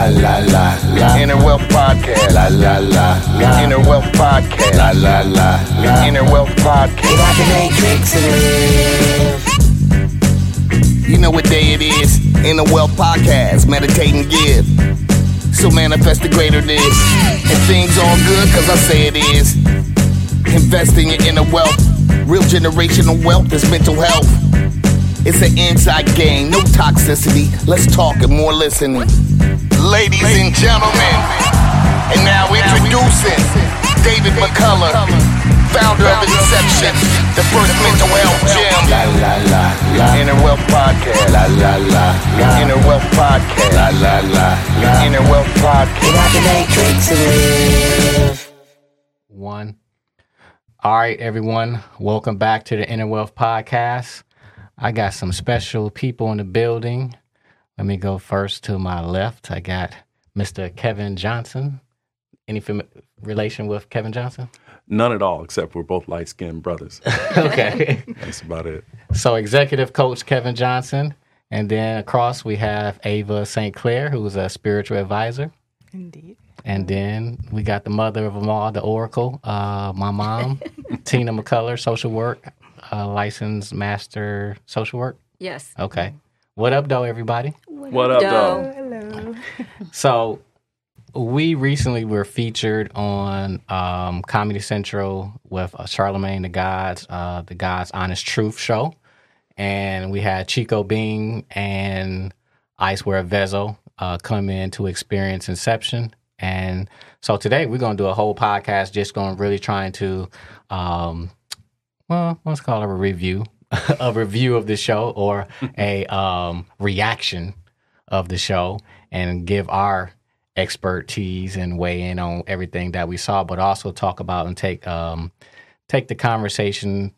La la la la. Inner Wealth Podcast. La la la la. Inner Wealth Podcast. La la la la. Inner Wealth Podcast. Get out the matrix and live. You know what day it is? Inner Wealth Podcast. Meditate and give. So manifest the greater this. And things all good cause I say it is. Invest in your inner wealth. Real generational wealth is mental health. It's an inside game, no toxicity. Let's talk and more listening. Ladies and gentlemen, and now introducing David McCullough, founder of Inception, the first mental health gym. La la la la. Inner Wealth Podcast. La la la la. Inner Wealth Podcast. La la la la. Inner Wealth Podcast. Get out the matrix and live. One. All right, everyone. Welcome back to the Inner Wealth Podcast. I got some special people in the building. Let me go first to my left. I got Mr. Kevin Johnson. Any fam- relation with Kevin Johnson? None at all, except we're both light skinned brothers. okay. That's about it. so, executive coach Kevin Johnson. And then across we have Ava St. Clair, who is a spiritual advisor. Indeed. And then we got the mother of them all, the Oracle, uh, my mom, Tina McCullough, social work, uh, licensed master social work. Yes. Okay. What up, though, everybody? What up, though? Hello. So, we recently were featured on um, Comedy Central with uh, Charlamagne the Gods, uh, the Gods Honest Truth show. And we had Chico Bean and Icewear Vezzo uh, come in to experience Inception. And so today we're going to do a whole podcast just going really trying to, um, well, let's call it a review, a review of the show or a um, reaction of the show and give our expertise and weigh in on everything that we saw, but also talk about and take um, take the conversation.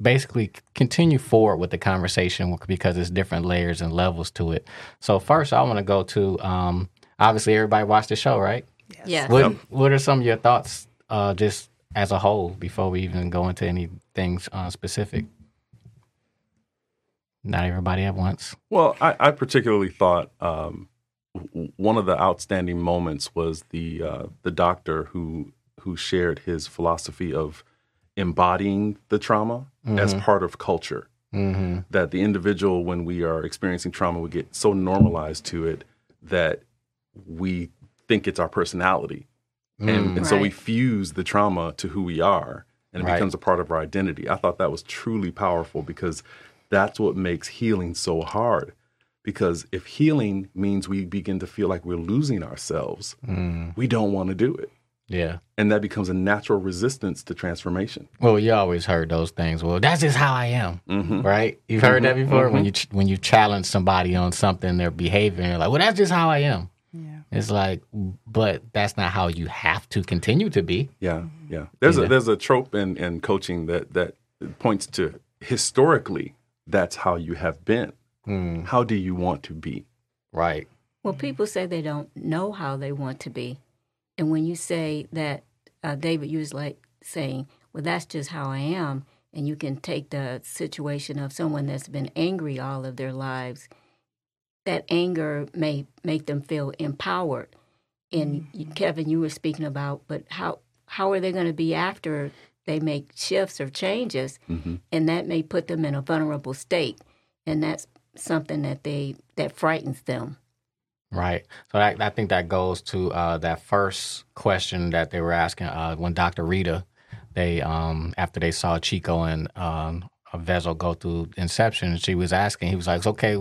Basically, continue forward with the conversation because there's different layers and levels to it. So first, I want to go to um, obviously everybody watched the show, right? Yes. What What are some of your thoughts, uh, just as a whole, before we even go into any things uh, specific? Not everybody at once. Well, I, I particularly thought um, w- one of the outstanding moments was the uh, the doctor who who shared his philosophy of embodying the trauma as part of culture. Mm-hmm. That the individual, when we are experiencing trauma, we get so normalized to it that we think it's our personality, and, and so we fuse the trauma to who we are, and it Right. becomes a part of our identity. I thought that was truly powerful because that's what makes healing so hard. Because if healing means we begin to feel like we're losing ourselves, Mm. we don't want to do it. Yeah. And that becomes a natural resistance to transformation. Well, you always heard those things. Well, that's just how I am, Mm-hmm. right? You've heard that before when you ch- when you challenge somebody on something, their behavior, and you're like, "Well, that's just how I am." Yeah. It's like, but that's not how you have to continue to be. Yeah, yeah. There's Yeah. a there's a trope in, in coaching that that points to historically that's how you have been. Mm, How do you want to be? right. Well, people say they don't know how they want to be. And when you say that, uh, David, you was like saying, well, that's just how I am. And you can take the situation of someone that's been angry all of their lives. That anger may make them feel empowered. And you, Kevin, you were speaking about, but how how are they going to be after they make shifts or changes? Mhm. And that may put them in a vulnerable state. And that's something that they that frightens them. Right. So I, I think that goes to uh, that first question that they were asking uh, when Dr. Rita, they um, after they saw Chico and um, Vezzo go through Inception, she was asking. He was like, "Okay,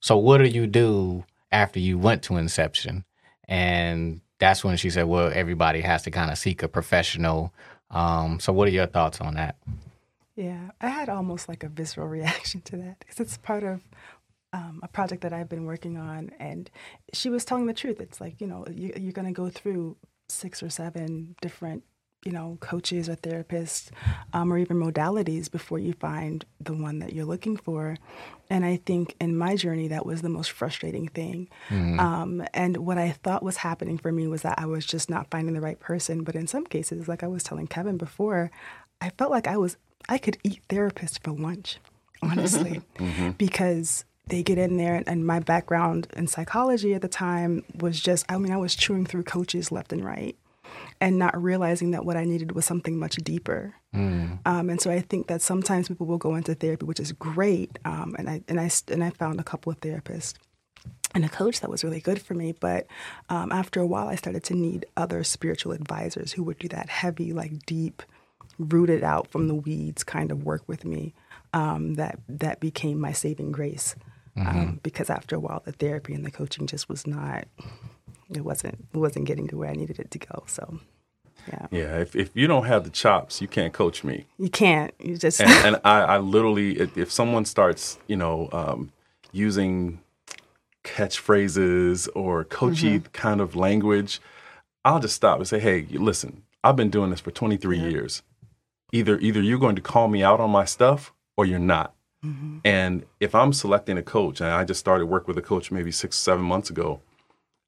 so what do you do after you went to Inception?" And that's when she said, "Well, everybody has to kind of seek a professional." Um, so, what are your thoughts on that? Yeah, I had almost like a visceral reaction to that because it's part of um, a project that I've been working on. And she was telling the truth. It's like, you know, you, you're going to go through six or seven different, you know, coaches or therapists um, or even modalities before you find the one that you're looking for. And I think in my journey, that was the most frustrating thing. Um, and what I thought was happening for me was that I was just not finding the right person. But in some cases, like I was telling Kevin before, I felt like I was I could eat therapists for lunch, honestly, because they get in there, and my background in psychology at the time was just, I mean, I was chewing through coaches left and right and not realizing that what I needed was something much deeper. Um, and so I think that sometimes people will go into therapy, which is great. Um, and I and I and I found a couple of therapists and a coach that was really good for me. But um, after a while, I started to need other spiritual advisors who would do that heavy, like deep, rooted out from the weeds kind of work with me. Um, that that became my saving grace. Um, because after a while, the therapy and the coaching just was not. It wasn't. It wasn't getting to where I needed it to go. So, yeah, Yeah, if, if you don't have the chops, you can't coach me. you can't. You just. And, and I, I literally, if, someone starts, you know, um, using catchphrases or coachy kind of language, I'll just stop and say, "Hey, listen, I've been doing this for 23 years. Either either you're going to call me out on my stuff or you're not." And if I'm selecting a coach, and I just started work with a coach maybe six, seven months ago,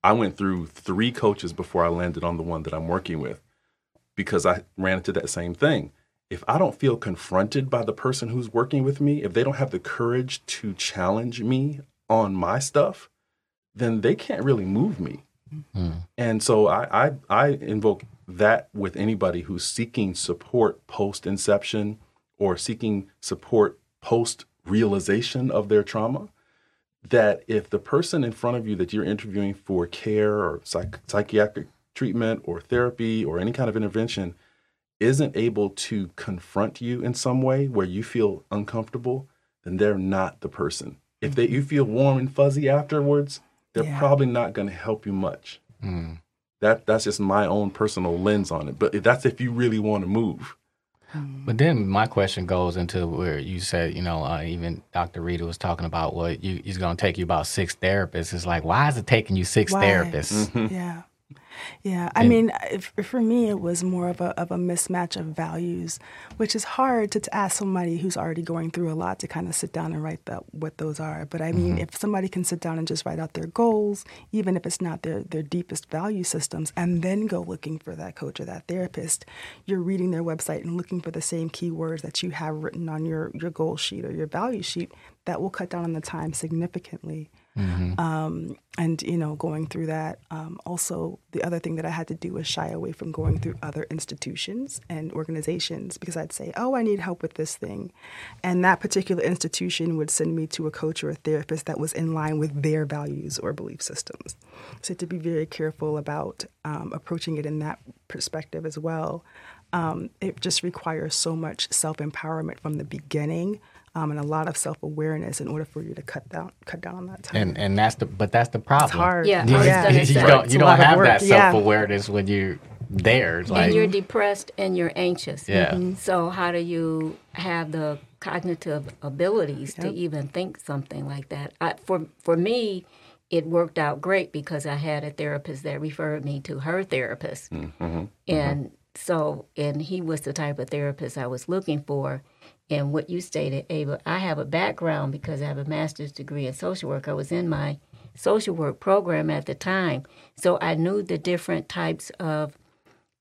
I went through three coaches before I landed on the one that I'm working with because I ran into that same thing. If I don't feel confronted by the person who's working with me, if they don't have the courage to challenge me on my stuff, then they can't really move me. Hmm. And so I, I I invoke that with anybody who's seeking support post inception or seeking support post realization of their trauma. That if the person in front of you that you're interviewing for care or psych- psychiatric treatment or therapy or any kind of intervention isn't able to confront you in some way where you feel uncomfortable, then they're not the person. If they you mm-hmm. feel warm and fuzzy afterwards, they're Yeah. probably not going to help you much. Mm. That that's just my own personal lens on it. But that's if you really want to move. But then my question goes into where you said, you know, uh, even Dr. Rita was talking about what you it's going to take you about six therapists. It's like, why is it taking you six Why? therapists? Yeah. Yeah, I mean, if, for me, it was more of a of a mismatch of values, which is hard to, to ask somebody who's already going through a lot to kind of sit down and write that what those are. But I mean, mm-hmm. if somebody can sit down and just write out their goals, even if it's not their their deepest value systems, and then go looking for that coach or that therapist, you're reading their website and looking for the same keywords that you have written on your your goal sheet or your value sheet. That will cut down on the time significantly um, and you know going through that um, also the other thing that i had to do was shy away from going through other institutions and organizations because i'd say oh i need help with this thing. And that particular institution would send me to a coach or a therapist that was in line with their values or belief systems. So to be very careful about um, approaching it in that perspective as well um, it just requires so much self-empowerment from the beginning um, and a lot of self-awareness in order for you to cut down cut down on that time And and that's the but that's the problem. it's hard. Yeah, You, I was you don't you don't have work, that self awareness when you're there. It's like and you're depressed and you're anxious. Yeah. Mm-hmm. Mhm. So how do you have the cognitive abilities to even think something like that? I, for for me, it worked out great because I had a therapist that referred me to her therapist, and so and he was the type of therapist I was looking for. And what you stated, Ava, I have a background because I have a master's degree in social work. I was in my social work program at the time, so I knew the different types of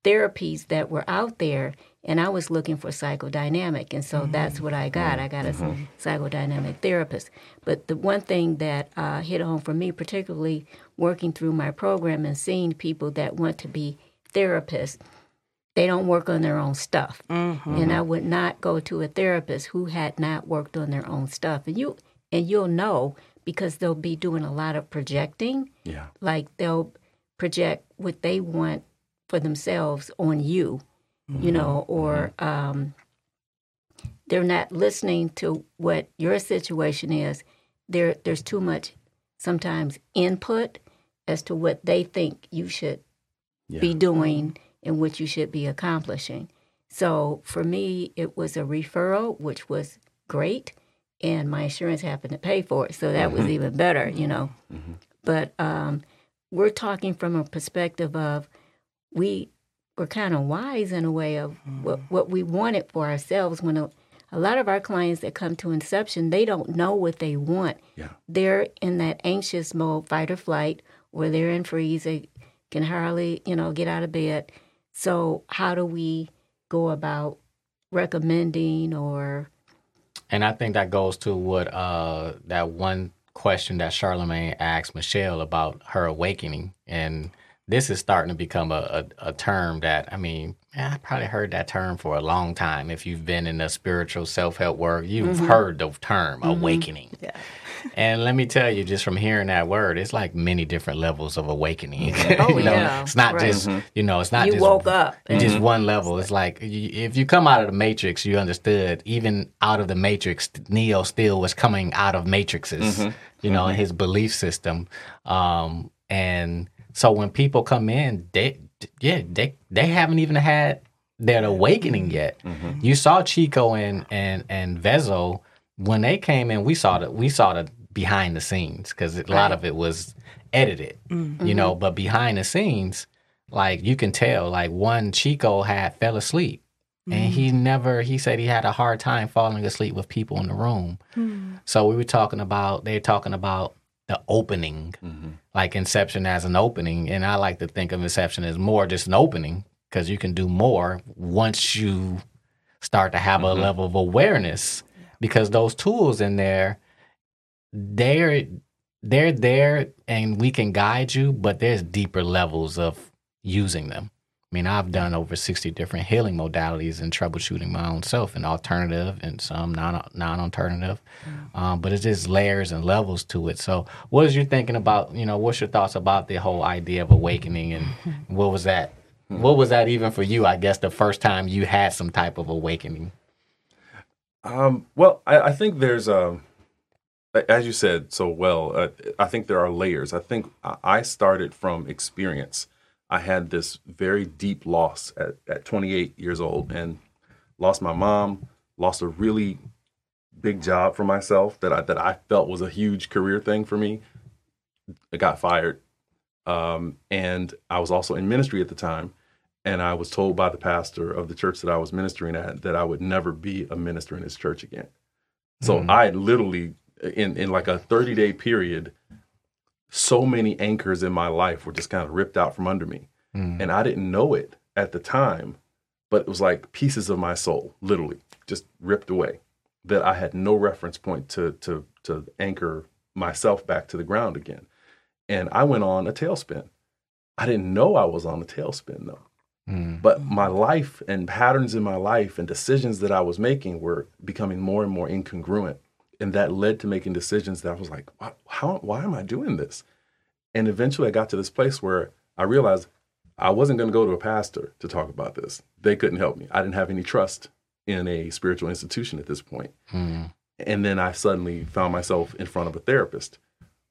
therapies that were out there and I was looking for psychodynamic and so that's what I got. I got a psychodynamic therapist. But the one thing that uh, hit home for me, particularly working through my program and seeing people that want to be therapists, they don't work on their own stuff. Mm-hmm. And I would not go to a therapist who had not worked on their own stuff. And you and you'll know because they'll be doing a lot of projecting Yeah. like they'll project what they want for themselves on you, you mm-hmm. know, or mm-hmm. um, they're not listening to what your situation is. There, there's too much sometimes input as to what they think you should Yeah. be doing and what you should be accomplishing. So for me, it was a referral, which was great, and my insurance happened to pay for it, so that was mm-hmm. even better, you know. Mm-hmm. But um, we're talking from a perspective of we were kind of wise in a way of mm-hmm. what, what we wanted for ourselves. When a, a lot of our clients that come to Inception, they don't know what they want. Yeah. They're in that anxious mode, fight or flight, or they're in freeze. They can hardly, you know, get out of bed. So how do we go about recommending or And I think that goes to what uh, that one question that Charlamagne asked Michelle about her awakening, and this is starting to become a, a, a term that I mean, I probably heard that term for a long time. If you've been in the spiritual self help work, you've Mm-hmm. heard the term mm-hmm. awakening. Yeah. And let me tell you, just from hearing that word, it's like many different levels of awakening. Mm-hmm. Oh, You know, yeah. It's not Right. just mm-hmm. you know, it's not You just woke up and- just one level. It's like you, if you come out of the matrix, you understood. Even out of the matrix, Neo still was coming out of matrices. You know, in his belief system. Um, and so when people come in, they yeah, they they haven't even had their awakening yet. Mm-hmm. You saw Chico and and and Vezzo when they came in. We saw the we saw the behind the scenes because a lot of it was edited, mm-hmm. you know. Mm-hmm. But behind the scenes, like you can tell, like one Chico had fell asleep. And he never, he said he had a hard time falling asleep with people in the room. Hmm. So we were talking about, they're talking about the opening, like Inception as an opening. And I like to think of Inception as more just an opening because you can do more once you start to have a mm-hmm. level of awareness because those tools in there, they're they're there and we can guide you, but there's deeper levels of using them. I mean, I've done over 60 different healing modalities and troubleshooting my own self and alternative and some non non alternative. Um, but it's just layers and levels to it. So, what is you thinking about? You know, what's your thoughts about the whole idea of awakening and what was that? What was that even for you? I guess the first time you had some type of awakening. Um, well, I, I think there's um, a, as you said so well. Uh, I think there are layers. I think I I started from experience. I had this very deep loss at, at 28 years old, and lost my mom. Lost a really big job for myself that I that I felt was a huge career thing for me. I got fired, um, and I was also in ministry at the time. And I was told by the pastor of the church that I was ministering at that I would never be a minister in his church again. So I literally, in in like a thirty day period, so many anchors in my life were just kind of ripped out from under me, mm. and I didn't know it at the time, but it was like pieces of my soul, literally just ripped away, that I had no reference point to to to anchor myself back to the ground again, and I went on a tailspin. I didn't know I was on a tailspin though mm. but my life and patterns in my life and decisions that I was making were becoming more and more incongruent. And that led to making decisions that I was like, why, how, why am I doing this? And eventually I got to this place where I realized I wasn't going to go to a pastor to talk about this. They couldn't help me. I didn't have any trust in a spiritual institution at this point. Hmm. And then I suddenly found myself in front of a therapist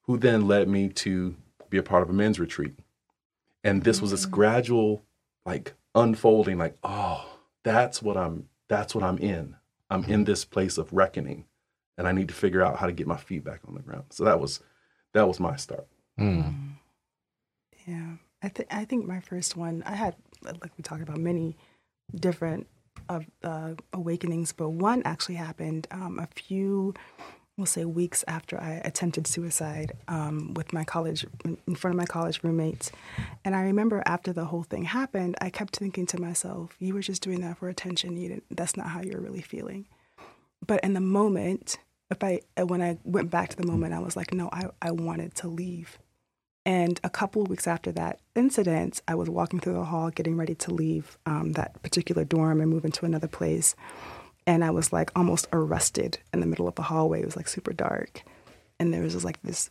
who then led me to be a part of a men's retreat. And this was this hmm. gradual like unfolding like oh that's what i'm that's what i'm in i'm in hmm. this place of reckoning and i need to figure out how to get my feet back on the ground so that was that was my start Yeah, I think I think my first one I had like we talked about many different of uh, awakenings, but one actually happened um, a few, we'll say, weeks after I attempted suicide um, with my college in front of my college roommates, and I remember after the whole thing happened, I kept thinking to myself, "You were just doing that for attention. You didn't. That's not how you're really feeling." But in the moment, if I when I went back to the moment, I was like, "No, I I wanted to leave." And a couple of weeks after that incident, I was walking through the hall getting ready to leave um, that particular dorm and move into another place. And I was like almost arrested in the middle of the hallway. It was like super dark. And there was just like this,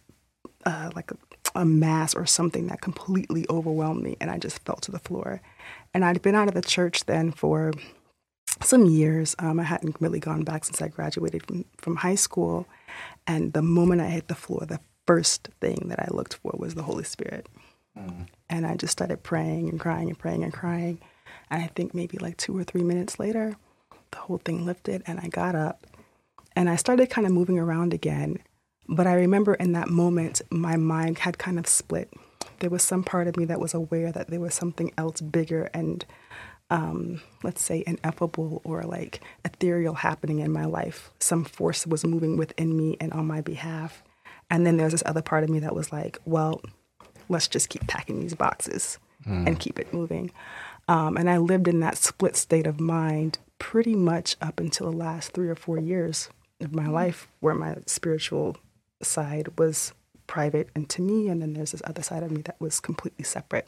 uh, like a, a mass or something that completely overwhelmed me. And I just fell to the floor. And I'd been out of the church then for some years. Um, I hadn't really gone back since I graduated from, from high school. And the moment I hit the floor, the first thing that I looked for was the Holy Spirit. And I just started praying and crying and praying and crying. And I think maybe like two or three minutes later, the whole thing lifted and I got up and I started kind of moving around again. But I remember in that moment, my mind had kind of split. There was some part of me that was aware that there was something else bigger and, um, let's say, ineffable or like ethereal happening in my life. Some force was moving within me and on my behalf. And then there's this other part of me that was like, well, let's just keep packing these boxes and keep it moving. Um, and I lived in that split state of mind pretty much up until the last three or four years of my life, where my spiritual side was private and to me, and then there's this other side of me that was completely separate.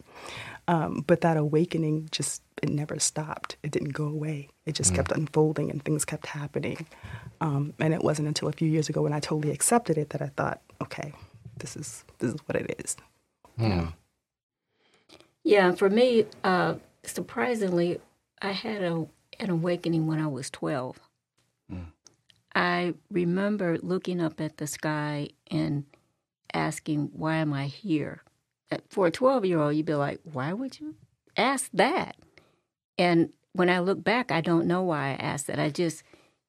Um, but that awakening just it never stopped. It didn't go away. It just kept unfolding and things kept happening. Um, and it wasn't until a few years ago when I totally accepted it that I thought, okay, this is this is what it is. Yeah, for me, uh, surprisingly, I had a, an awakening when I was 12. I remember looking up at the sky and asking, Why am I here? For a 12 year old, you'd be like, Why would you ask that? And when I look back, I don't know why I asked that. I just,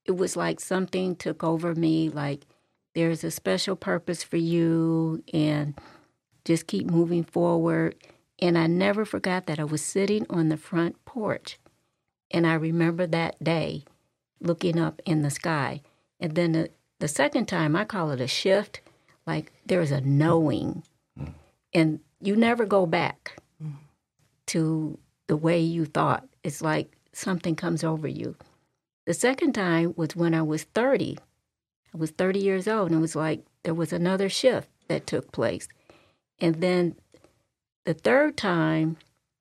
it was like something took over me, like, there's a special purpose for you, and just keep moving forward. And I never forgot that I was sitting on the front porch. And I remember that day looking up in the sky. And then the, the second time, I call it a shift, like there's a knowing. And you never go back to the way you thought. It's like something comes over you. The second time was when I was 30. I was 30 years old, and it was like there was another shift that took place. And then the third time,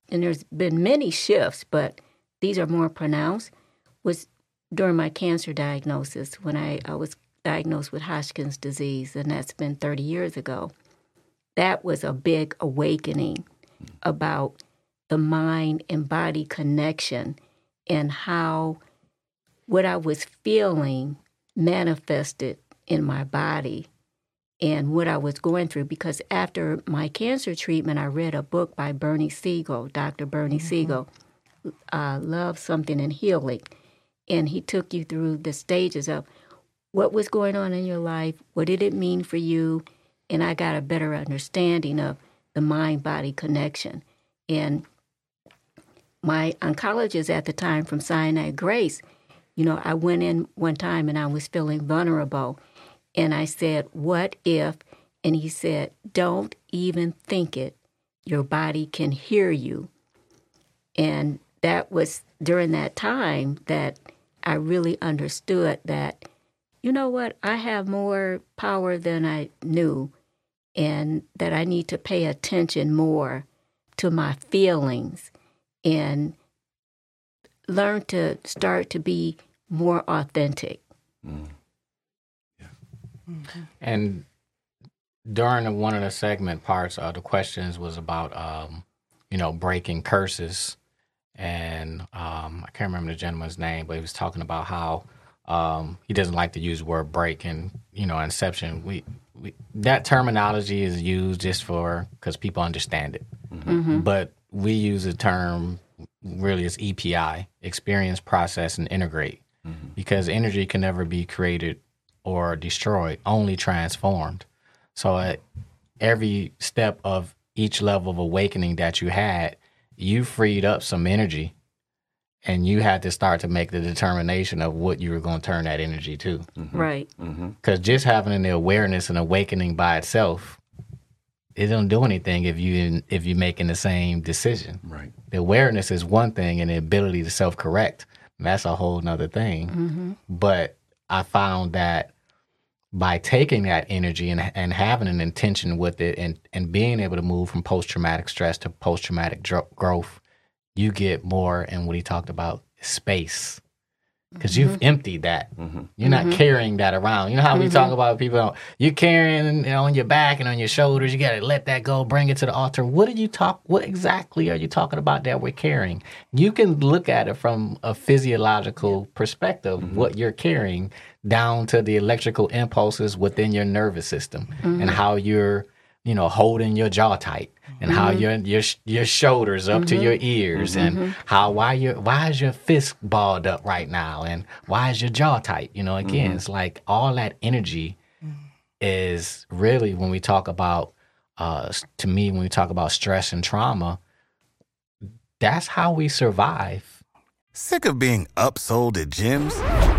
and there's been many shifts, but these are more pronounced, was during my cancer diagnosis when I, I was diagnosed with Hodgkin's disease, and that's been 30 years ago. That was a big awakening about the mind and body connection and how what I was feeling manifested in my body and what I was going through. Because after my cancer treatment, I read a book by Bernie Siegel, Dr. Bernie Siegel, uh, Love Something and Healing. And he took you through the stages of what was going on in your life, what did it mean for you, and I got a better understanding of the mind body connection. And my oncologist at the time from Sinai Grace, you know, I went in one time and I was feeling vulnerable. And I said, What if? And he said, Don't even think it. Your body can hear you. And that was during that time that I really understood that, you know what, I have more power than I knew, and that I need to pay attention more to my feelings and learn to start to be more authentic. Yeah, And during one of the segment parts, uh, the questions was about, um, you know, breaking curses. And um, I can't remember the gentleman's name, but he was talking about how um, he doesn't like to use the word break. And, you know, Inception, we, we that terminology is used just for because people understand it. Mm-hmm. Mm-hmm. But we use the term really as EPI, experience, process, and integrate. Mm-hmm. Because energy can never be created or destroyed, only transformed. So at every step of each level of awakening that you had, you freed up some energy and you had to start to make the determination of what you were going to turn that energy to. Mm-hmm. Right. Mm-hmm. Because just having the awareness and awakening by itself, it don't do anything if you if you're making the same decision. Right. The awareness is one thing, and the ability to self correct that's a whole nother thing. Mm-hmm. But I found that by taking that energy and and having an intention with it, and and being able to move from post traumatic stress to post traumatic dro- growth, you get more. And what he talked about space. Because you've mm-hmm. emptied that, mm-hmm. you're not mm-hmm. carrying that around. You know how we talk about people, you're carrying it on your back and on your shoulders. You got to let that go, bring it to the altar. What did you talk? What exactly are you talking about that we're carrying? You can look at it from a physiological perspective, what you're carrying, down to the electrical impulses within your nervous system and how you're, you know, holding your jaw tight and how mm-hmm. your your your shoulders up to your mm-hmm. ears mm-hmm. and how why your why is your fist balled up right now and why is your jaw tight? You know, again, it's like all that energy mm. is really when we talk about uh to me when we talk about stress and trauma, that's how we survive. Sick of being upsold at gyms?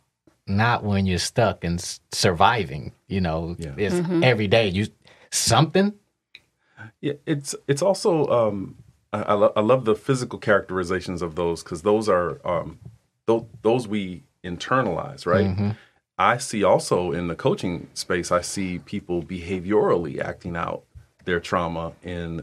not when you're stuck and surviving. You know, Yeah. it's Mm-hmm. every day. You something. Yeah, it's it's also um, I, I, lo- I love the physical characterizations of those because those are um, those those we internalize, right? I see also in the coaching space, I see people behaviorally acting out their trauma in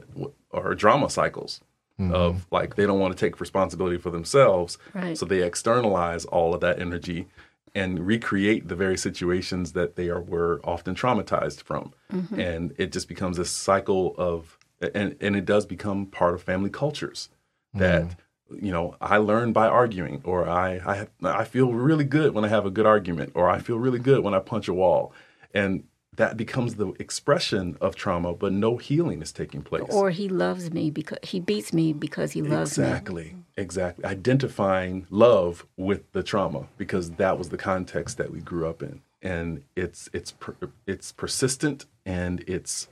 or drama cycles of like they don't want to take responsibility for themselves, Right. so they externalize all of that energy and recreate the very situations that they are were often traumatized from, mm-hmm. and it just becomes this cycle of and and it does become part of family cultures that mm-hmm. you know I learn by arguing, or I I have, I feel really good when I have a good argument, or I feel really good when I punch a wall, and that becomes the expression of trauma, but no healing is taking place. Or he loves me because he beats me because he loves me. exactly, exactly. Identifying love with the trauma because that was the context that we grew up in, and it's it's per, it's persistent and it's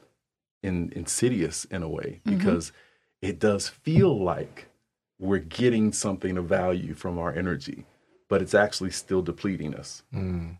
in, insidious in a way mm-hmm. because it does feel like we're getting something of value from our energy, but it's actually still depleting us. Mm.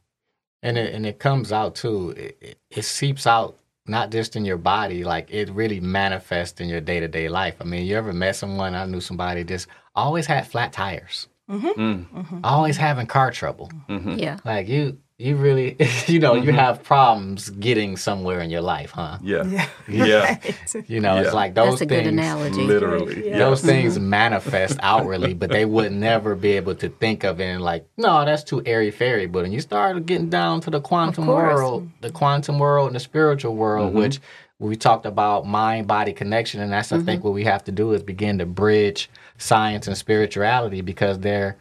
And it and it comes out too. It, it, it seeps out not just in your body, like it really manifests in your day to day life. I mean, you ever met someone? I knew somebody just always had flat tires, mm-hmm. Mm. Mm-hmm. always having car trouble. Mm-hmm. Yeah. Like you, you really, you know, you mm-hmm. have problems getting somewhere in your life, huh? Yeah, Yeah. yeah, You know, Yeah. it's like those That's a things. good analogy. literally. Yeah. Those things mm-hmm. manifest outwardly, but they would never be able to think of it and like, no, that's too airy fairy. But when you start getting down to the quantum world, the quantum world and the spiritual world, mm-hmm. which we talked about mind body connection, and that's I think what we have to do is begin to bridge science and spirituality because they're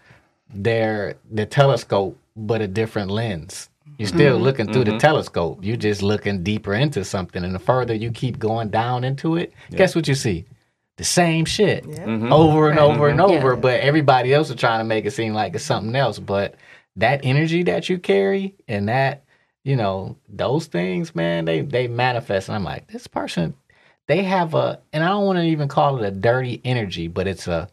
they're the telescope, but a different lens. You're still mm-hmm. looking through the mm-hmm. telescope. You're just looking deeper into something, and the further you keep going down into it, guess what you see? The same shit mm-hmm. over and over and over. Yeah. But everybody else is trying to make it seem like it's something else. But that energy that you carry and that, you know, those things, man, they they manifest. And I'm like, this person, they have a, and I don't want to even call it a dirty energy, but it's a,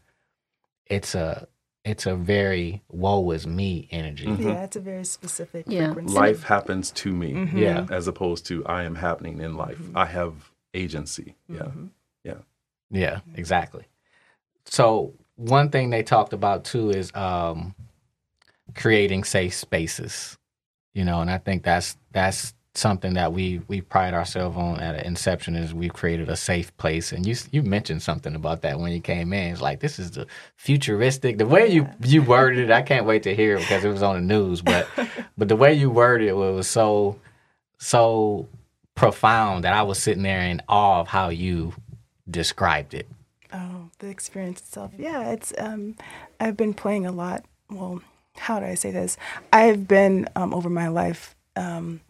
it's a, it's a very woe is me energy. Mm-hmm. Yeah, it's a very specific Yeah. frequency. Life happens to me, mm-hmm. Yeah. as opposed to I am happening in life. Mm-hmm. I have agency. Yeah, yeah. Yeah, exactly. So one thing they talked about too is um, creating safe spaces. You know, and I think that's that's something that we we pride ourselves on at Inception is we've created a safe place. And you you mentioned something about that when you came in. It's like this is the futuristic. The way you you worded it, I can't wait to hear it because it was on the news. But but the way you worded it was so so profound that I was sitting there in awe of how you described it. Oh, the experience itself. Yeah, it's. Um, I've been playing a lot. Well, how do I say this? I've been um, over my life. Um,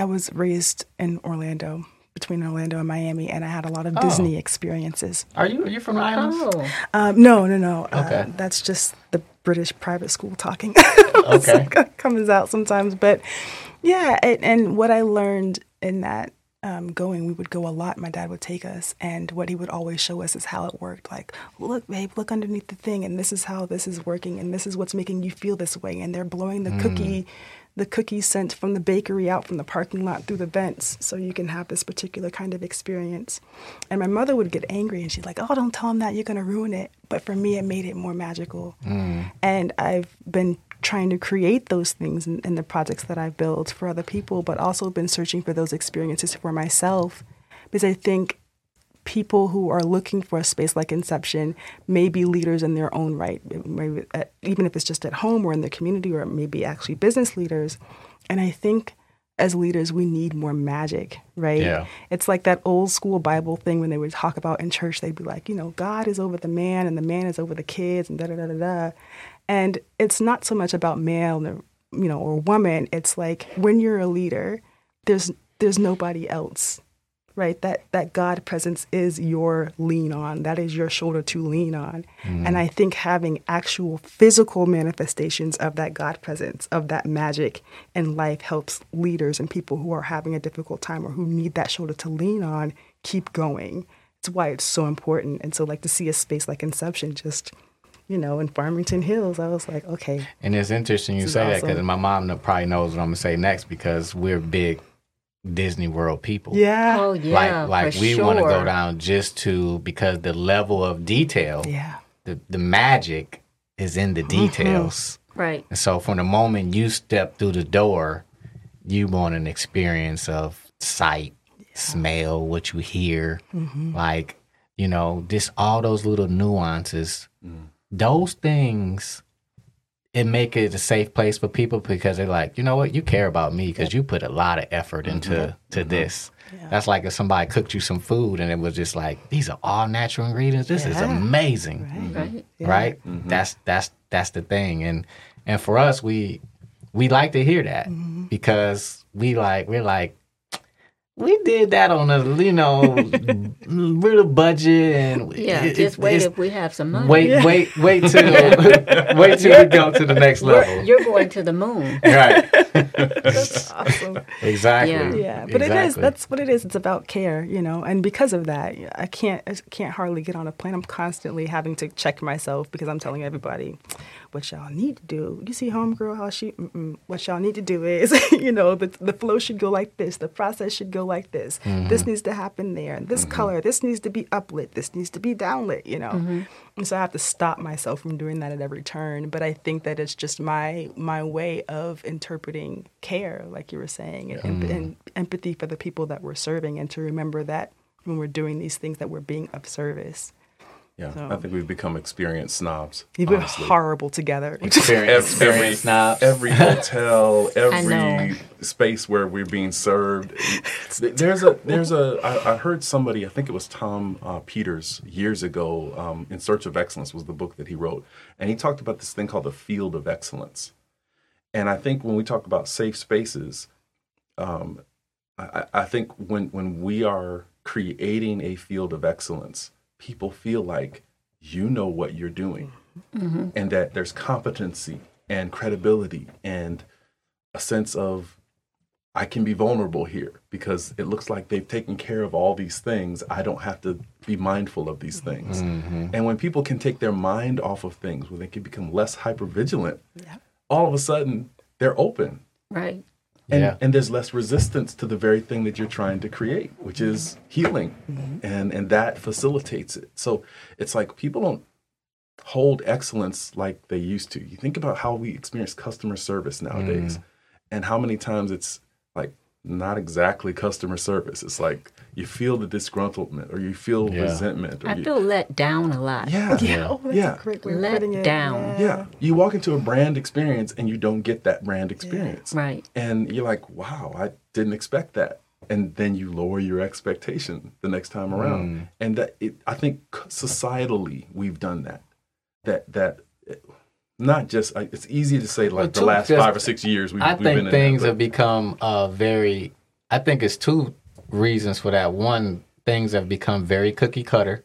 I was raised in Orlando, between Orlando and Miami, and I had a lot of Disney experiences. Are you are you from the islands? Oh, Um, no, no, no. Okay. Uh, that's just the British private school talking. Okay. comes out sometimes, but yeah. And, and what I learned in that um, going, we would go a lot. My dad would take us, and what he would always show us is how it worked. Like, look, babe, look underneath the thing, and this is how this is working, and this is what's making you feel this way. And they're blowing the cookie, the cookie scent from the bakery out from the parking lot through the vents, so you can have this particular kind of experience. And my mother would get angry, and she's like, "Oh, don't tell him that. You're gonna ruin it." But for me, it made it more magical. Mm. And I've been trying to create those things in, in the projects that I've built for other people, but also been searching for those experiences for myself because I think people who are looking for a space like Inception may be leaders in their own right, maybe at, even if it's just at home or in their community, or maybe actually business leaders. And I think as leaders, we need more magic, right? Yeah. It's like that old school Bible thing when they would talk about in church, they'd be like, you know, God is over the man and the man is over the kids and da da da da da. And it's not so much about male or you know or woman. It's like when you're a leader, there's there's nobody else, right? That that God presence is your lean on. That is your shoulder to lean on. Mm. And I think having actual physical manifestations of that God presence, of that magic in life helps leaders and people who are having a difficult time or who need that shoulder to lean on keep going. It's why it's so important. And so like to see a space like Inception just you know, in Farmington Hills, I was like, okay, And it's interesting you say that because my mom probably knows what I'm gonna say next because we're big Disney World people. yeah, Oh yeah, like like for we sure. want to go down just to because the level of detail, yeah, the the magic is in the mm-hmm. details. Right. And so from the moment you step through the door, you want an experience of sight, smell, what you hear, mm-hmm. like you know, just all those little nuances. Mm. Those things it make it a safe place for people because they're like, you know what, you care about me because you put a lot of effort mm-hmm. into to mm-hmm. this. That's like if somebody cooked you some food and it was just like, these are all natural ingredients. This is amazing. Right. Mm-hmm. right. That's that's that's the thing. And and for us we we like to hear that Mm-hmm. because we like we're like we did that on a you know little budget and Yeah. it- just it- wait if we have some money. wait wait wait till wait till we go to the next level You're going to the moon. right that's awesome. exactly Yeah. Yeah, but it is. That's what it is. It's about care, you know. And because of that, I can't. I can't hardly get on a plane. I'm constantly having to check myself because I'm telling everybody what y'all need to do. You see, homegirl, how she. Mm-mm, what y'all need to do is, you know, the the flow should go like this. The process should go like this. This mm-hmm. needs to happen there. And this mm-hmm. color. This needs to be uplit. This needs to be downlit. You know. Mm-hmm. And so I have to stop myself from doing that at every turn. But I think that it's just my my way of interpreting care, like you were saying, and, emp- and empathy for the people that we're serving, and to remember that when we're doing these things, that we're being of service. Yeah, So- I think we've become experienced snobs. We've been honestly. horrible together. experience, experience now every hotel, every space where we're being served. There's a there's a I, I heard somebody I think it was Tom uh, Peters years ago. Um, in Search of Excellence was the book that he wrote, and he talked about this thing called the field of excellence. And I think when we talk about safe spaces, um, I, I I think when when we are creating a field of excellence, people feel like you know what you're doing mm-hmm. and that there's competency and credibility and a sense of I can be vulnerable here because it looks like they've taken care of all these things. I don't have to be mindful of these mm-hmm. things. Mm-hmm. And when people can take their mind off of things, when they can become less hyper hypervigilant, all of a sudden they're open. Right. And, Yeah. and there's less resistance to the very thing that you're trying to create, which is healing. Mm-hmm. And, and that facilitates it. So it's like people don't hold excellence like they used to. You think about how we experience customer service nowadays mm. and how many times it's like not exactly customer service. It's like you feel the disgruntlement or you feel Yeah. resentment. Or I you, feel let down a lot. yeah. yeah, oh, that's Yeah. a great way Let putting it. down. Yeah. You walk into a brand experience and you don't get that brand experience. Right. And you're like, wow, I didn't expect that. And then you lower your expectation the next time around. And that it, I think societally we've done that. That that not just it's easy to say like Well, the last five or six years we've, I we've been think in things that, have become uh, very. I think it's two reasons for that. One, things have become very cookie cutter.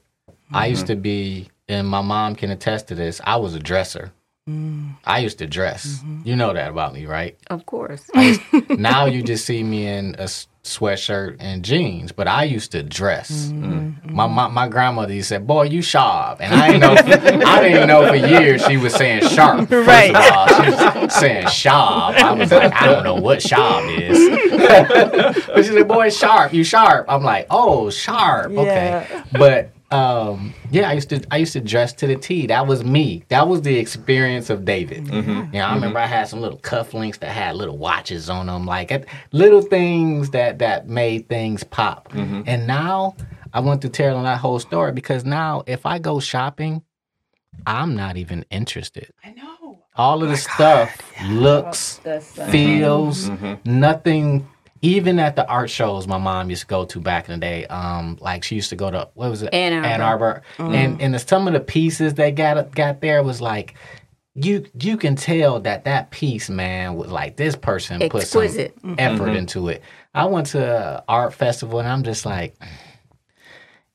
I used mm-hmm. to be, and my mom can attest to this. I was a dresser. Mm. I used to dress. Mm-hmm. You know that about me, right? Of course. now you just see me in a s- sweatshirt and jeans, but I used to dress. Mm-hmm. My, my my grandmother used to say, "Boy, you sharp," and I didn't know. I didn't know for years she was saying sharp. First Right. of all, she was saying sharp. I was like, I don't know what sharp is. but she said, "Boy, sharp, you sharp." I'm like, "Oh, sharp, okay." Yeah. But um, yeah, I used to I used to dress to the T. That was me. That was the experience of David. Mm-hmm. Yeah, I mm-hmm. remember I had some little cufflinks that had little watches on them, like it- little things that that made things pop. Mm-hmm. And now I went through telling that whole story because now if I go shopping, I'm not even interested. I know. All of oh the stuff looks, feels, nothing. Even at the art shows my mom used to go to back in the day, um, like she used to go to what was it, Ann Arbor. Arbor, mm-hmm. and and the, some of the pieces they got got there was like you you can tell that that piece, man, was like this person put some Exquisite. Mm-hmm. effort mm-hmm. into it. I went to an art festival and I'm just like,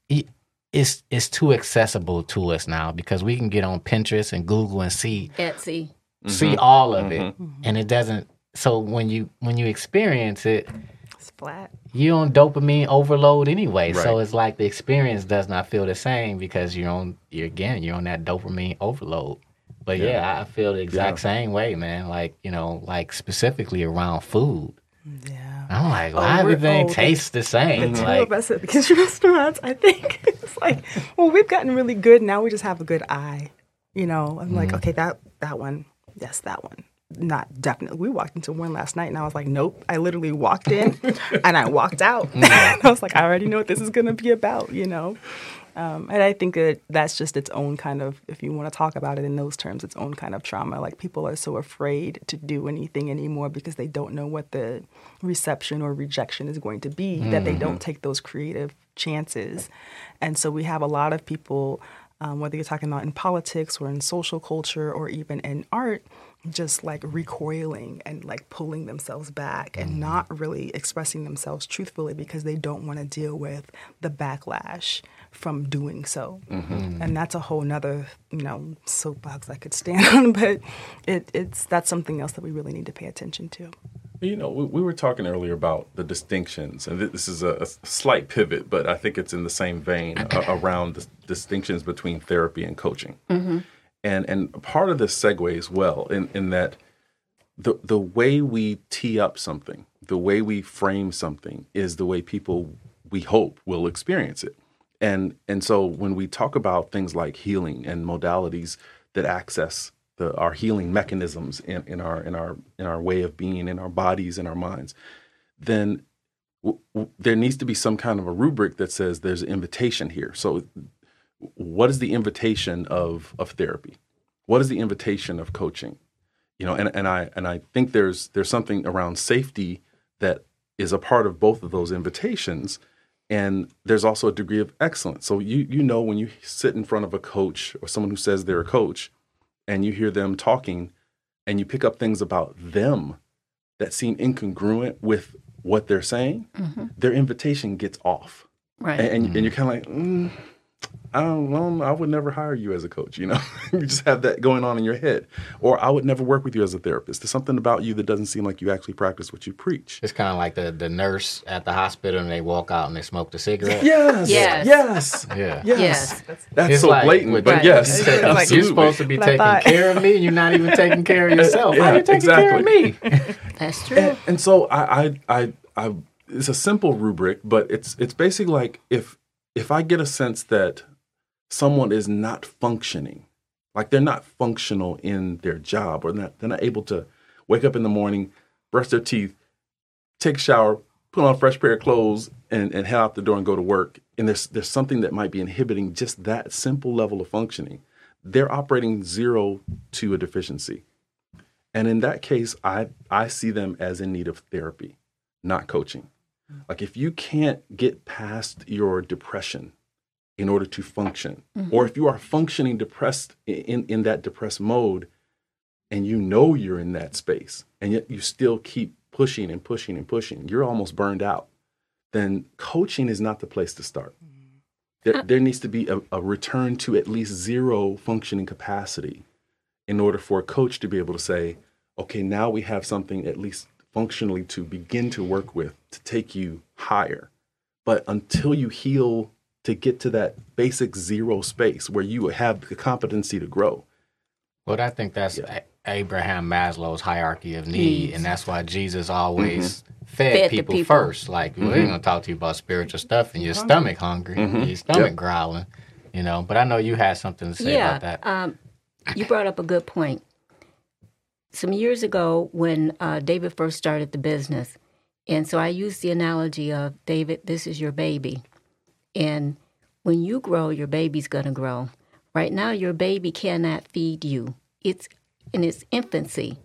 it- it's it's too accessible to us now because we can get on Pinterest and Google and see Etsy. see all of it, and it doesn't. So when you when you experience it, It's flat. you on dopamine overload anyway. So it's like the experience does not feel the same because you're on you're again you're on that dopamine overload. But yeah, I feel the exact Yeah. same way, man. Like you know, like specifically around food. Yeah. I'm like, Oh, why we're- everything oh, the- tastes the same? The two Like, of us at the kitchen restaurants, I think it's like, well, we've gotten really good. Now we just have a good eye. You know, I'm like, mm. okay, that that one, yes, that one. Not definitely. We walked into one last night, and I was like, nope. I literally walked in, and I walked out. I was like, I already know what this is going to be about. You know, um, and I think that that's just its own kind of, if you want to talk about it in those terms, its own kind of trauma. Like people are so afraid to do anything anymore because they don't know what the reception or rejection is going to be, that they don't take those creative chances. And so we have a lot of people, um, whether you're talking about in politics or in social culture or even in art, just like recoiling and like pulling themselves back and mm. not really expressing themselves truthfully because they don't want to deal with the backlash from doing so. Mm-hmm. And that's a whole nother, you know, soapbox I could stand on, but it, it's that's something else that we really need to pay attention to. You know, we, we were talking earlier about the distinctions, and this is a, a slight pivot, but I think it's in the same vein a, around the distinctions between therapy and coaching. Mm-hmm. And and part of this segues well in, in that the the way we tee up something, the way we frame something, is the way people we hope will experience it. And and so when we talk about things like healing and modalities that access the, our healing mechanisms in, in our in our in our way of being, in our bodies, in our minds, then w- w- there needs to be some kind of a rubric that says there's an invitation here. So, what is the invitation of of therapy? What is the invitation of coaching? You know, and, and I and I think there's there's something around safety that is a part of both of those invitations. And there's also a degree of excellence. So you you know when you sit in front of a coach or someone who says they're a coach, and you hear them talking, and you pick up things about them that seem incongruent with what they're saying, their invitation gets off, Right. and and, and you're kind of like, mm, I don't know, I would never hire you as a coach. You know, you just have that going on in your head, or I would never work with you as a therapist. There's something about you that doesn't seem like you actually practice what you preach. it's kind of like the the nurse at the hospital and they walk out and they smoke the cigarette. Yes, Yes. yes, Yeah. yes. Yes. That's It's so like blatant, with- but Right. yes, like, you're supposed to be But taking thought- care of me, and you're not even taking care of yourself. How Yeah, you taking care of me? That's true. and, and so I, I, I, I, it's a simple rubric, but it's it's basically like if if I get a sense that someone is not functioning, like they're not functional in their job, or not, they're not able to wake up in the morning, brush their teeth, take a shower, put on a fresh pair of clothes, and, and head out the door and go to work. And there's there's something that might be inhibiting just that simple level of functioning. They're operating zero to a deficiency. And in that case, I I see them as in need of therapy, not coaching. Like if you can't get past your depression in order to function, mm-hmm. or if you are functioning depressed in, in that depressed mode, and you know you're in that space, and yet you still keep pushing and pushing and pushing, you're almost burned out, then coaching is not the place to start. Mm-hmm. There, there needs to be a, a return to at least zero functioning capacity in order for a coach to be able to say, okay, now we have something at least functionally to begin to work with to take you higher. But until you heal to get to that basic zero space where you have the competency to grow, Well, I think that's A- Abraham Maslow's hierarchy of need, Needs. and that's why Jesus always Mm-hmm. fed, Fed people, people. first. Like we're gonna talk to you about spiritual stuff and your stomach hungry, Mm-hmm. your stomach growling, you know. But I know you had something to say yeah. about that. Um, you brought up a good point. Some years ago, when uh, David first started the business, and so I used the analogy of David, this is your baby. And when you grow, your baby's going to grow. Right now, your baby cannot feed you, it's in its infancy.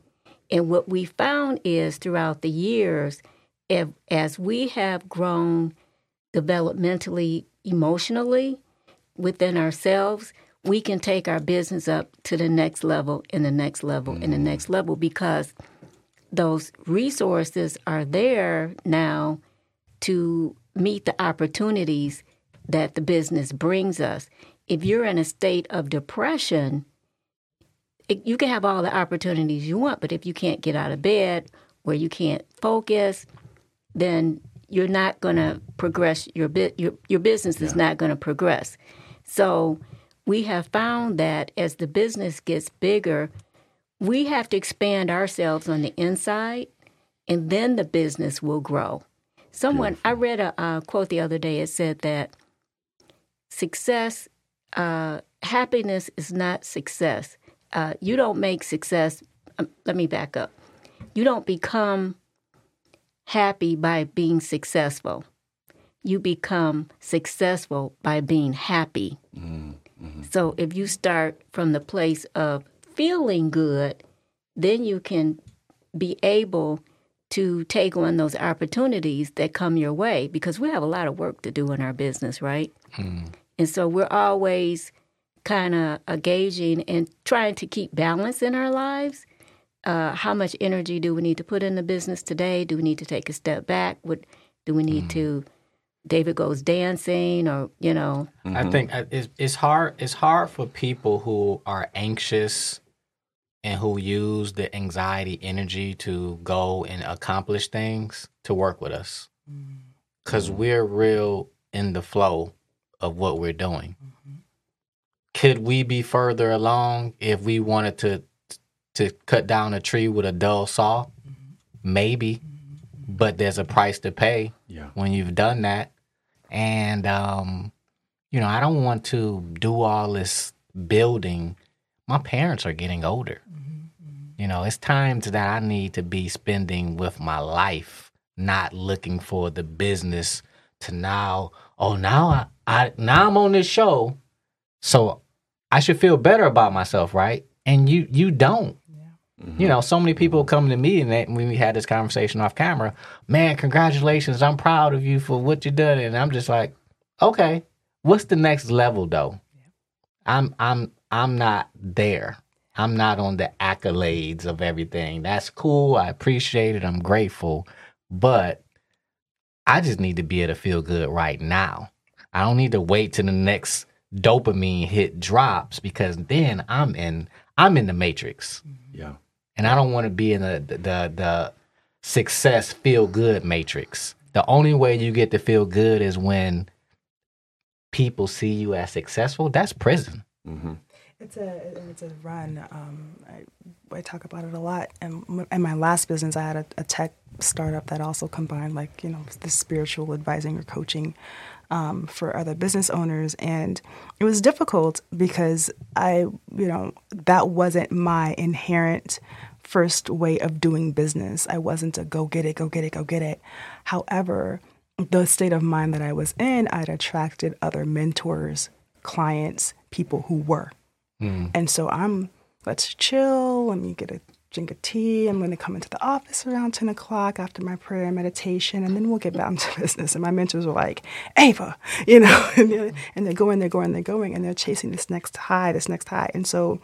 And what we found is throughout the years, if, as we have grown developmentally, emotionally within ourselves, we can take our business up to the next level and the next level and the next mm. level because those resources are there now to meet the opportunities that the business brings us. If you're in a state of depression, it, you can have all the opportunities you want, but if you can't get out of bed or you can't focus, then you're not going to progress. Your bi- your your business is not going to progress. So we have found that as the business gets bigger, we have to expand ourselves on the inside, and then the business will grow. Someone I read a, uh quote the other day. It said that success, uh, happiness is not success. Uh, you don't make success. Um, let me back up. You don't become happy by being successful. You become successful by being happy. So if you start from the place of feeling good, then you can be able to take on those opportunities that come your way because we have a lot of work to do in our business, right? And so we're always kind of uh, gauging and trying to keep balance in our lives. Uh, how much energy do we need to put in the business today? Do we need to take a step back? What do we need to? David goes dancing, or you know, I mm-hmm. think uh, it's, it's hard. It's hard for people who are anxious and who use the anxiety energy to go and accomplish things to work with us mm-hmm. because mm-hmm. we're real in the flow of what we're doing. Could we be further along if we wanted to to cut down a tree with a dull saw? Maybe, but there's a price to pay Yeah. when you've done that. And um, you know, I don't want to do all this building. My parents are getting older. You know, it's times that I need to be spending with my life, not looking for the business to now, oh now I, I now I'm on this show. So I should feel better about myself, right? And you you don't. Mm-hmm. You know, so many people mm-hmm. come to me and they, when we had this conversation off camera, man, congratulations, I'm proud of you for what you've done. And I'm just like, okay, what's the next level though? I'm I'm I'm not there. I'm not on the accolades of everything. That's cool. I appreciate it. I'm grateful. But I just need to be able to feel good right now. I don't need to wait till the next dopamine hit drops because then I'm in I'm in the matrix. Mm-hmm. Yeah. And I don't want to be in the the the, the success feel good matrix. The only way you get to feel good is when people see you as successful. That's prison. It's a it's a run. Um, I, I talk about it a lot. And in my last business, I had a, a tech startup that also combined like you know the spiritual advising or coaching um, for other business owners, and it was difficult because I you know that wasn't my inherent first way of doing business. I wasn't a go get it, go get it, go get it. However, the state of mind that I was in, I'd attracted other mentors, clients, people who were. And so I'm, let's chill. Let me get a drink of tea. I'm going to come into the office around 10 o'clock after my prayer and meditation, and then we'll get back to business. And my mentors were like, Ava, you know, and they're, and they're going, they're going, they're going, and they're chasing this next high, this next high. And so,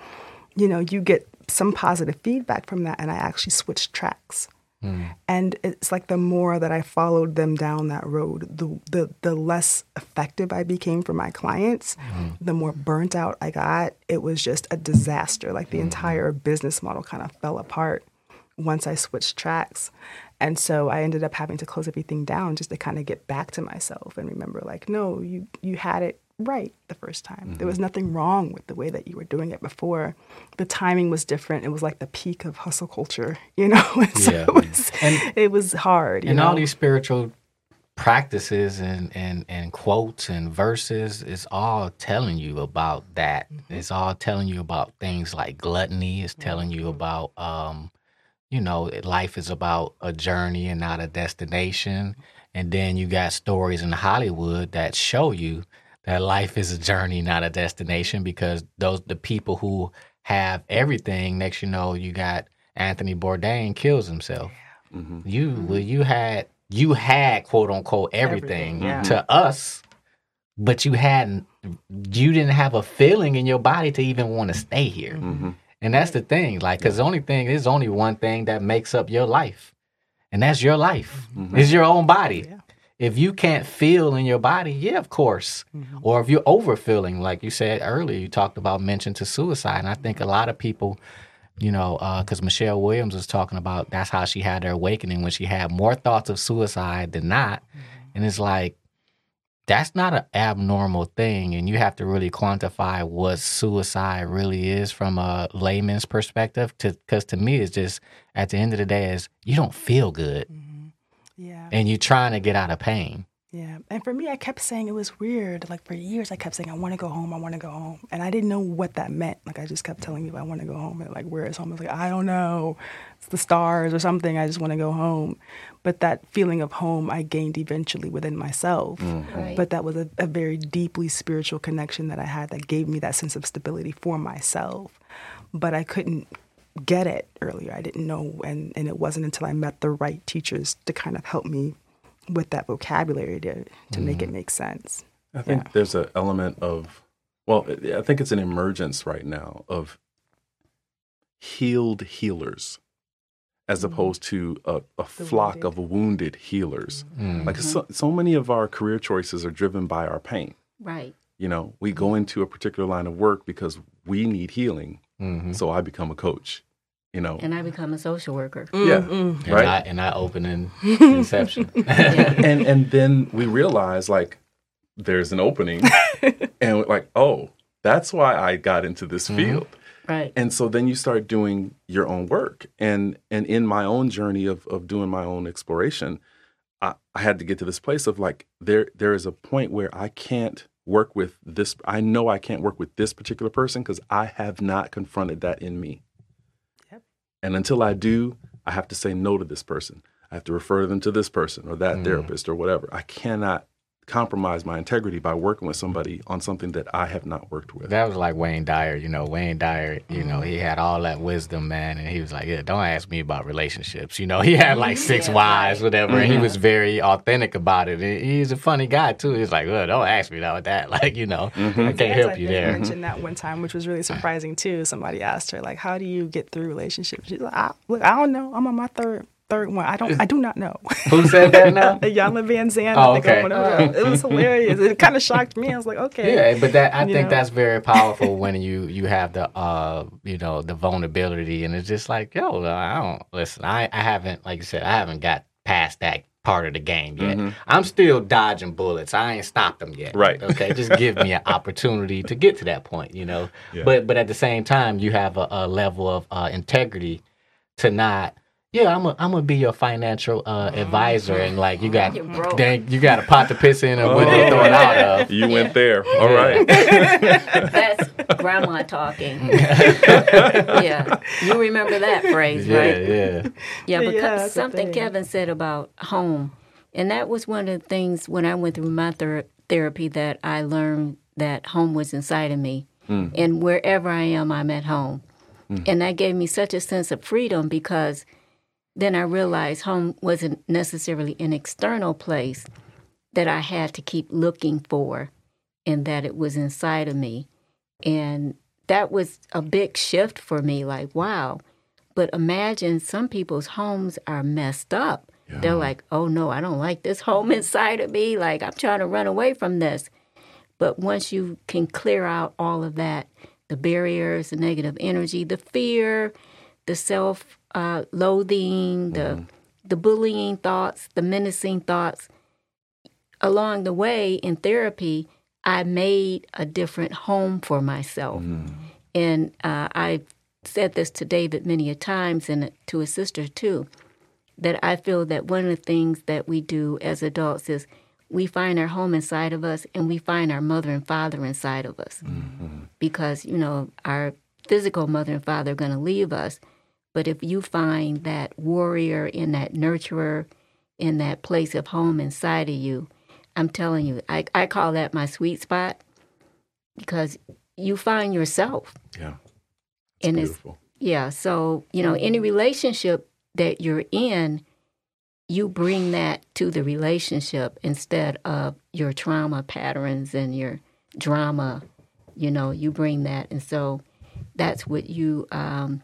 you know, you get some positive feedback from that. And I actually switched tracks. Mm. And it's like the more that I followed them down that road, the the, the less effective I became for my clients, mm. the more burnt out I got. It was just a disaster. Like the mm. entire business model kind of fell apart once I switched tracks. And so I ended up having to close everything down just to kind of get back to myself and remember like, no, you you had it right the first time. There was mm-hmm. nothing wrong with the way that you were doing it before. The timing was different. It was like the peak of hustle culture, you know. And so Yeah. it was And- it was hard. You and know? all these spiritual practices and, and, and quotes and verses is all telling you about that. Mm-hmm. It's all telling you about things like gluttony. It's telling you about, um, you know, life is about a journey and not a destination. Mm-hmm. And then you got stories in Hollywood that show you that life is a journey, not a destination, because those the people who have everything. Next, you know, you got Anthony Bourdain kills himself. Mm-hmm. You mm-hmm. well, you had you had quote unquote everything. Everything, yeah. To us, but you hadn't, you didn't have a feeling in your body to even want to stay here. Mm-hmm. And that's the thing, like, because the only thing there's only one thing that makes up your life, and that's your life. It's your own body. If you can't feel in your body, yeah, of course. Mm-hmm. Or if you're overfeeling, like you said earlier, you talked about mention to suicide, and I think a mm-hmm. lot of people, you know, uh, because Michelle Williams was talking about that's how she had her awakening when she had more thoughts of suicide than not, mm-hmm. and it's like that's not an abnormal thing and you have to really quantify what suicide really is from a layman's perspective because to me it's just at the end of the day is you don't feel good Yeah. and you're trying to get out of pain Yeah. And for me, I kept saying it was weird. Like for years, I kept saying, I want to go home. I want to go home. And I didn't know what that meant. Like I just kept telling people, I want to go home. And like, where is home? I was like, I don't know. It's the stars or something. I just want to go home. But that feeling of home, I gained eventually within myself. Mm-hmm. Right. But that was a, a very deeply spiritual connection that I had that gave me that sense of stability for myself. But I couldn't get it earlier. I didn't know. And, and it wasn't until I met the right teachers to kind of help me with that vocabulary to, to make it mm-hmm. make sense. I think there's an element of, well, I I think it's an emergence right now of healed healers as mm-hmm. opposed to a, a flock wounded. of wounded healers. Mm. Like so, so many of our career choices are driven by our pain. Right. You know, we go into a particular line of work because we need healing. Mhm. So I become a coach. You know, And I become a social worker. Mm, yeah, mm. and right. I, and I open in inception and and then we realize like there's an opening, and we're like, oh, that's why I got into this mm-hmm. field. Right. And so then you start doing your own work. And and in my own journey of of doing my own exploration, I, I had to get to this place of like there there is a point where I can't work with this. I know I can't work with this particular person because I have not confronted that in me. Yep. And until I do, I have to say no to this person. I have to refer them to this person or that mm. therapist or whatever. I cannot compromise my integrity by working with somebody on something that I have not worked with. that was like wayne dyer you know wayne dyer you know he had all that wisdom man and he was like yeah don't ask me about relationships you know he had like six Yeah, wives whatever and he Mm-hmm. was very authentic about it and he's a funny guy too he's like well don't ask me about that like you know Mm-hmm. i can't Yes, help I you think there mentioned that one time, which was really surprising too. Somebody asked her, like, "How do you get through relationships?" She's like, I, "Look, I don't know. I'm on my third third one. I don't. I do not know." who said that now Iyanla Vanzant. Oh, okay. I'm one of them. It was hilarious. It kind of shocked me. I was like, "Okay." Yeah, but that I You think know? that's very powerful when you you have the uh you know the vulnerability and it's just like yo I don't listen I I haven't like you said I haven't got past that part of the game yet. I'm still dodging bullets. I ain't stopped them yet. Right. Okay. Just give me an opportunity to get to that point. You know. Yeah. But but at the same time you have a, a level of uh, integrity to not. Yeah, I'm a, I'm gonna be your financial uh, mm-hmm. advisor, and like you got, You're dang, you got a pot to piss in and what they oh. throw it out of. You went there. All right. That's grandma talking. yeah. You remember that phrase, Yeah, right? yeah. Yeah, because Yeah, that's something. Kevin said about home, and that was one of the things when I went through my ther- therapy that I learned that home was inside of me, hmm. and wherever I am, I'm at home, hmm. and that gave me such a sense of freedom because then I realized home wasn't necessarily an external place that I had to keep looking for, and that it was inside of me, and that was a big shift for me. Like, wow. But imagine some people's homes are messed up. They're like, oh no, I don't like this home inside of me. Like, I'm trying to run away from this. But once you can clear out all of that, the barriers, the negative energy, the fear, the self uh, loathing, the the bullying thoughts, the menacing thoughts, along the way in therapy, I made a different home for myself. And uh, I've said this to David many a times and to his sister too, that I feel that one of the things that we do as adults is we find our home inside of us and we find our mother and father inside of us. Because, you know, our physical mother and father are going to leave us. But if you find that warrior in that nurturer, in that place of home inside of you, I'm telling you, I, I call that my sweet spot because you find yourself. Yeah. and Beautiful. it's yeah, so you know, any relationship that you're in, you bring that to the relationship instead of your trauma patterns and your drama. You know, you bring that, and so that's what you. Um,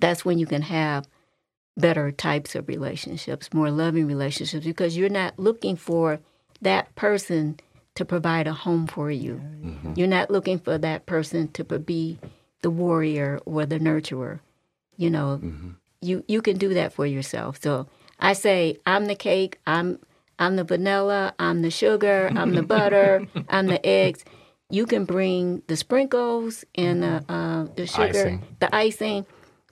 that's when you can have better types of relationships, more loving relationships, because you're not looking for that person to provide a home for you. Mm-hmm. You're not looking for that person to be the warrior or the nurturer. You know, mm-hmm. you you can do that for yourself. So I say, I'm the cake. I'm I'm the vanilla. I'm the sugar. I'm the butter. I'm the eggs. You can bring the sprinkles and the uh, the sugar, icing. the icing,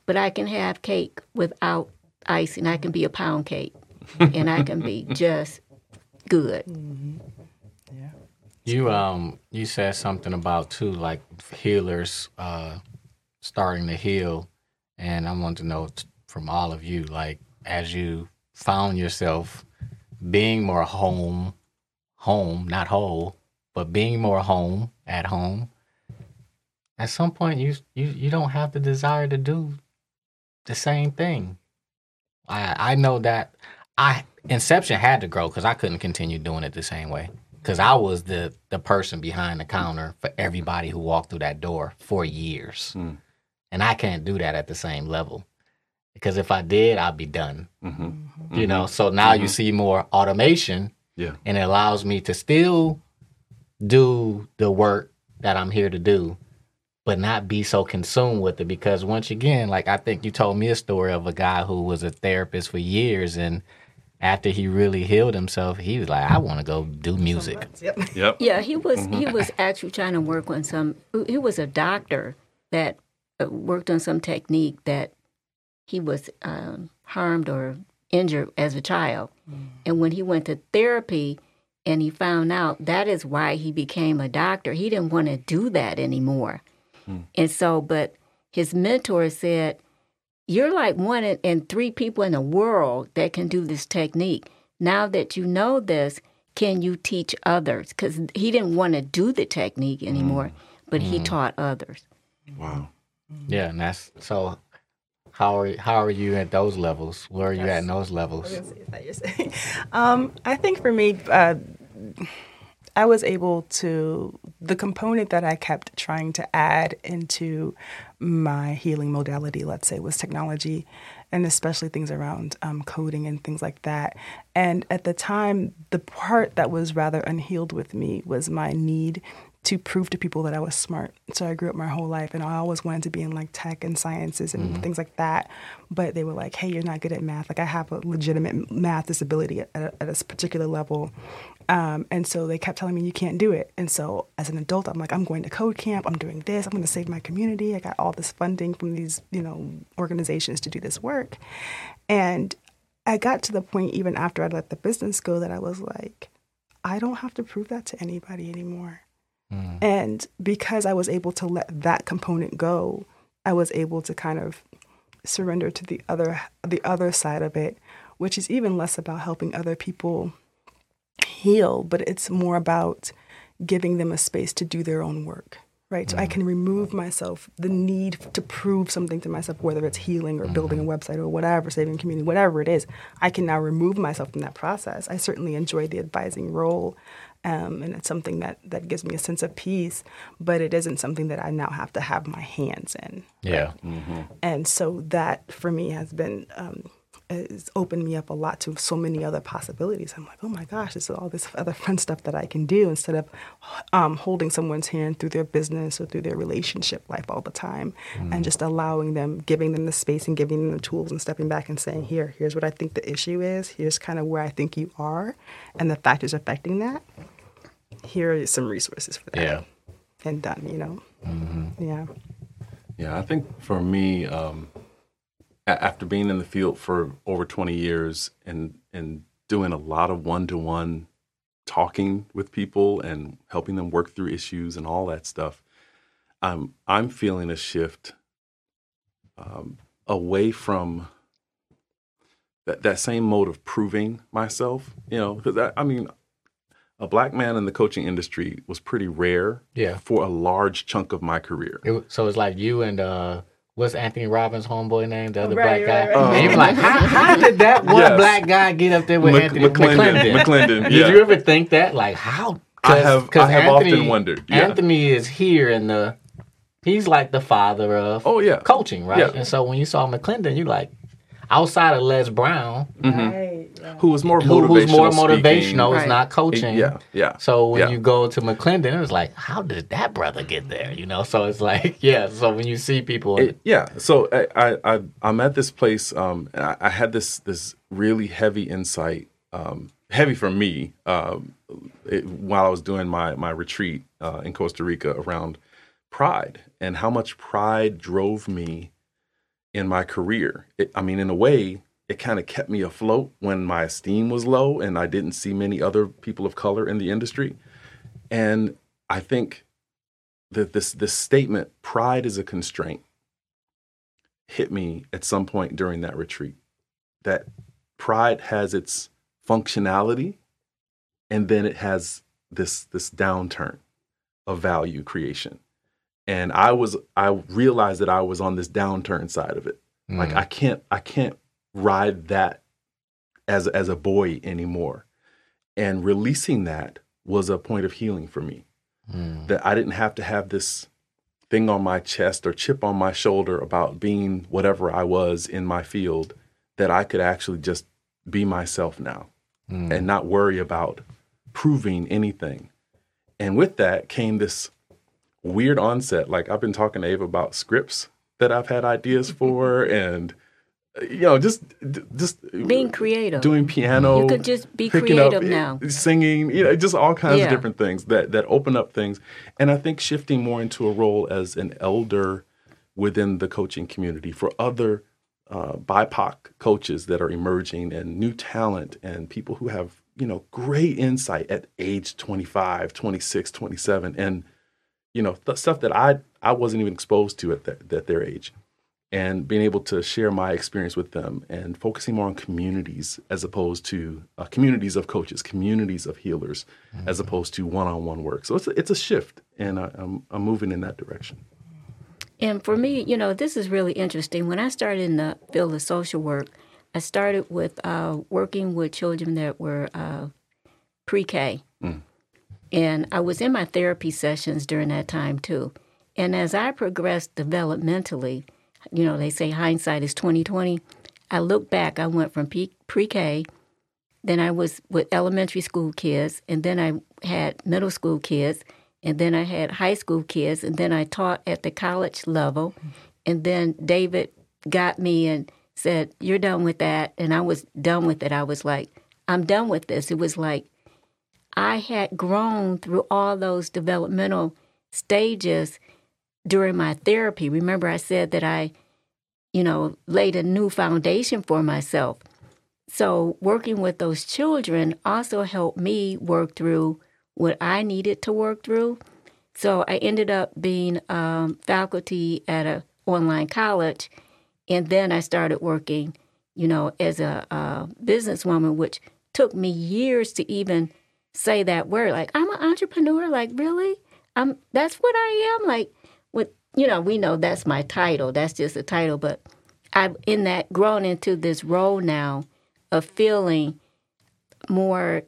but I can have cake without icing. I can be a pound cake, and I can be just good. Mm-hmm. Yeah. You um you said something about too like healers uh starting to heal, and I want to know t- from all of you like as you found yourself being more home, home not whole, but being more home at home. At some point, you you you don't have the desire to do the same thing. I I know that I Inception had to grow because I couldn't continue doing it the same way. Because I was the the person behind the counter for everybody who walked through that door for years, mm. and I can't do that at the same level. Because if I did, I'd be done. Mm-hmm. You know. So now mm-hmm. you see more automation, yeah, and it allows me to still do the work that I'm here to do, but not be so consumed with it. Because once again, like I think you told me a story of a guy who was a therapist for years and after he really healed himself, he was like, I want to go do music. Yep. yep. Yeah, he was mm-hmm. he was actually trying to work on some he was a doctor that uh, worked on some technique that he was um, harmed or injured as a child. Mm. And when he went to therapy and he found out that is why he became a doctor, he didn't want to do that anymore. Mm. And so, but his mentor said, You're like one in, three people in the world that can do this technique. Now that you know this, can you teach others? Because he didn't want to do the technique anymore, mm. but mm. he taught others. Wow. Yeah, and that's so. How are how are you at those levels? Where are you at in those levels? um, I think for me, uh, I was able to, the component that I kept trying to add into my healing modality, let's say, was technology and especially things around um, coding and things like that. And at the time, the part that was rather unhealed with me was my need to prove to people that I was smart. So I grew up my whole life and I always wanted to be in like tech and sciences and mm-hmm. things like that. But they were like, hey, you're not good at math. Like I have a legitimate math disability at, a, at a particular level. Um, and so they kept telling me you can't do it. And so as an adult, I'm like, I'm going to code camp. I'm doing this. I'm going to save my community. I got all this funding from these, you know, organizations to do this work. And I got to the point even after I let the business go that I was like, I don't have to prove that to anybody anymore. Mm. And because I was able to let that component go, I was able to kind of surrender to the other the other side of it, which is even less about helping other people heal, but it's more about giving them a space to do their own work. Right. So I mm. can remove myself the need to prove something to myself, whether it's healing or building a mm-hmm. website or whatever, saving community, whatever it is. I can now remove myself from that process. I certainly enjoy the advising role um, and it's something that that gives me a sense of peace. But it isn't something that I now have to have my hands in. Yeah. Right? Mm-hmm. And so that for me has been. Um, has opened me up a lot to so many other possibilities. I'm like, oh my gosh, this is all this other fun stuff that I can do instead of um, holding someone's hand through their business or through their relationship life all the time, mm. and just allowing them, giving them the space and giving them the tools, and stepping back and saying, here, here's what I think the issue is. Here's kind of where I think you are, and the factors affecting that here are some resources for that. Yeah. And done, you know? Mm-hmm. Yeah. Yeah, I think for me, um, after being in the field for over 20 years and, and doing a lot of one to one talking with people and helping them work through issues and all that stuff, I'm, I'm feeling a shift um, away from that, that same mode of proving myself, you know, because I, I mean, a black man in the coaching industry was pretty rare yeah. for a large chunk of my career. It, so it's like you and uh, what's Anthony Robbins' homeboy name? The other Right, black guy. right, right. And he was like, how, how did that one Yes. black guy get up there with Mc- Anthony McClendon. McClendon? McClendon, Did you ever think that? Like how? I have- I have often wondered, yeah. Anthony is here in the. He's like the father of Oh, yeah. coaching, right? Yeah. And so when you saw McClendon, you're like outside of Les Brown, Right. yeah. Who was more who, motivational? who's more speaking. motivational, is not coaching. Yeah, yeah. So when yeah. you go to McClendon, it was like, how did that brother get there? You know, so it's like, yeah. So when you see people, It- yeah. So I, I, I I'm at this place. Um, and I, I had this this really heavy insight. Um, heavy for me. Um, it, while I was doing my my retreat uh, in Costa Rica around pride and how much pride drove me in my career. It, I mean, in a way, it kind of kept me afloat when my esteem was low and I didn't see many other people of color in the industry. And I think that this this statement, pride is a constraint, hit me at some point during that retreat. That pride has its functionality and then it has this this downturn of value creation. And I was I realized that I was on this downturn side of it. Like mm. I can't I can't ride that as as a boy anymore. And releasing that was a point of healing for me. Mm. That I didn't have to have this thing on my chest or chip on my shoulder about being whatever I was in my field, that I could actually just be myself now mm. and not worry about proving anything. And with that came this weird onset. Like I've been talking to Ava about scripts that I've had ideas for and you know, just just Being creative. doing piano. You could just be picking up, creative now. Singing, you know, just all kinds Yeah. of different things that that open up things. And I think shifting more into a role as an elder within the coaching community for other uh, BIPOC coaches that are emerging and new talent and people who have, you know, great insight at age 25, 26, 27 and you know, th- stuff that I I wasn't even exposed to at, that at their age and being able to share my experience with them and focusing more on communities as opposed to uh, communities of coaches, communities of healers, as opposed to one-on-one work. So it's a, it's a shift, and I, I'm I'm moving in that direction. And for me, you know, this is really interesting. When I started in the field of social work, I started with uh, working with children that were uh, pre K. And I was in my therapy sessions during that time too. And as I progressed developmentally, you know, they say hindsight is 2020. I look back, I went from pre K, then I was with elementary school kids, and then I had middle school kids, and then I had high school kids, and then I taught at the college level. And then David got me and said, You're done with that. And I was done with it. I was like, I'm done with this. It was like I had grown through all those developmental stages during my therapy. Remember, I said that I, you know, laid a new foundation for myself. So, working with those children also helped me work through what I needed to work through. So, I ended up being um, faculty at an online college, and then I started working, you know, as a, a businesswoman, which took me years to even say that word. Like, I'm an entrepreneur. Like, really? I'm. That's what I am. Like, with you know, we know that's my title. That's just a title, but I've in that grown into this role now of feeling more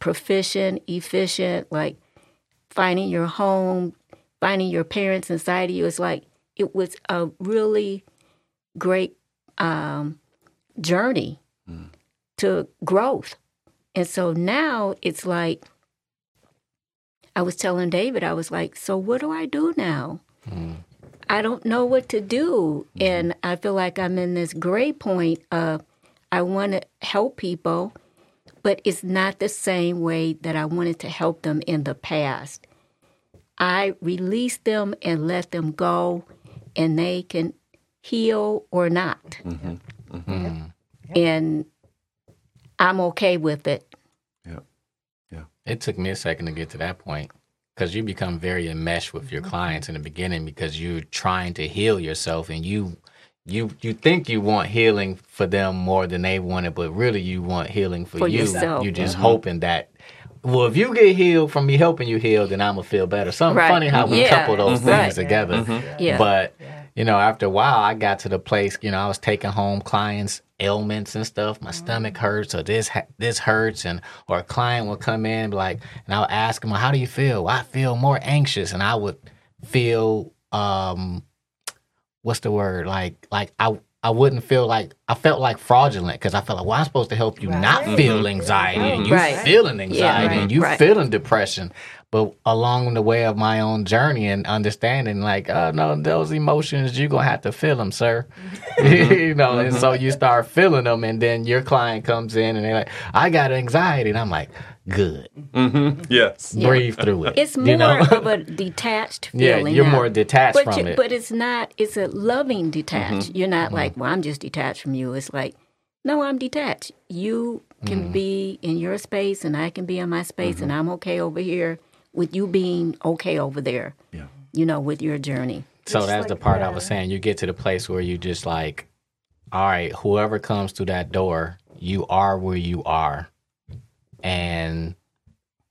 proficient, efficient, like finding your home, finding your parents inside of you. It's like it was a really great um, journey to growth. And so now it's like I was telling David, I was like, so what do I do now? Mm. I don't know what to do. Mm-hmm. And I feel like I'm in this gray point of I want to help people, but it's not the same way that I wanted to help them in the past. I release them and let them go, and they can heal or not. Mm-hmm. Mm-hmm. And I'm okay with it. Yeah, yeah. It took me a second to get to that point because you become very enmeshed with your clients in the beginning because you're trying to heal yourself and you you you think you want healing for them more than they want it, but really you want healing for, For you. yourself. You're just hoping that. Well, if you get healed from me helping you heal, then I'm gonna feel better. Something Right. funny how we Yeah. couple those Mhm. Right. things together. Yeah. But you know, after a while, I got to the place, you know, I was taking home clients' ailments and stuff. My stomach mm. hurts, or this ha- this hurts, and or a client would come in and like, and I would ask him, well, "How do you feel?" Well, I feel more anxious, and I would feel, um, what's the word? Like, like I. I wouldn't feel like I felt like fraudulent because I felt like, well, I'm supposed to help you not feel mm-hmm. anxiety, and you mm-hmm. Right. feeling anxiety, right, and you right. feeling depression. But along the way of my own journey and understanding, like, oh no, those emotions you're gonna have to feel them, sir. Mm-hmm. you know, and so mm-hmm. you start feeling them, and then your client comes in and they're like, I got anxiety, and I'm like, good, mm-hmm. Yes. Yeah. breathe through it. It's more you know? of a detached yeah, feeling. you're now. more detached but from you- it. But it's not. It's a loving detached. You're not like, well, I'm just detached from you. It's like, no, I'm detached. You can be in your space, and I can be in my space, and I'm okay over here with you being okay over there. Yeah. You know, with your journey. So Just that's the like part I was saying. You get to the place where you just like, all right, whoever comes through that door, you are where you are. And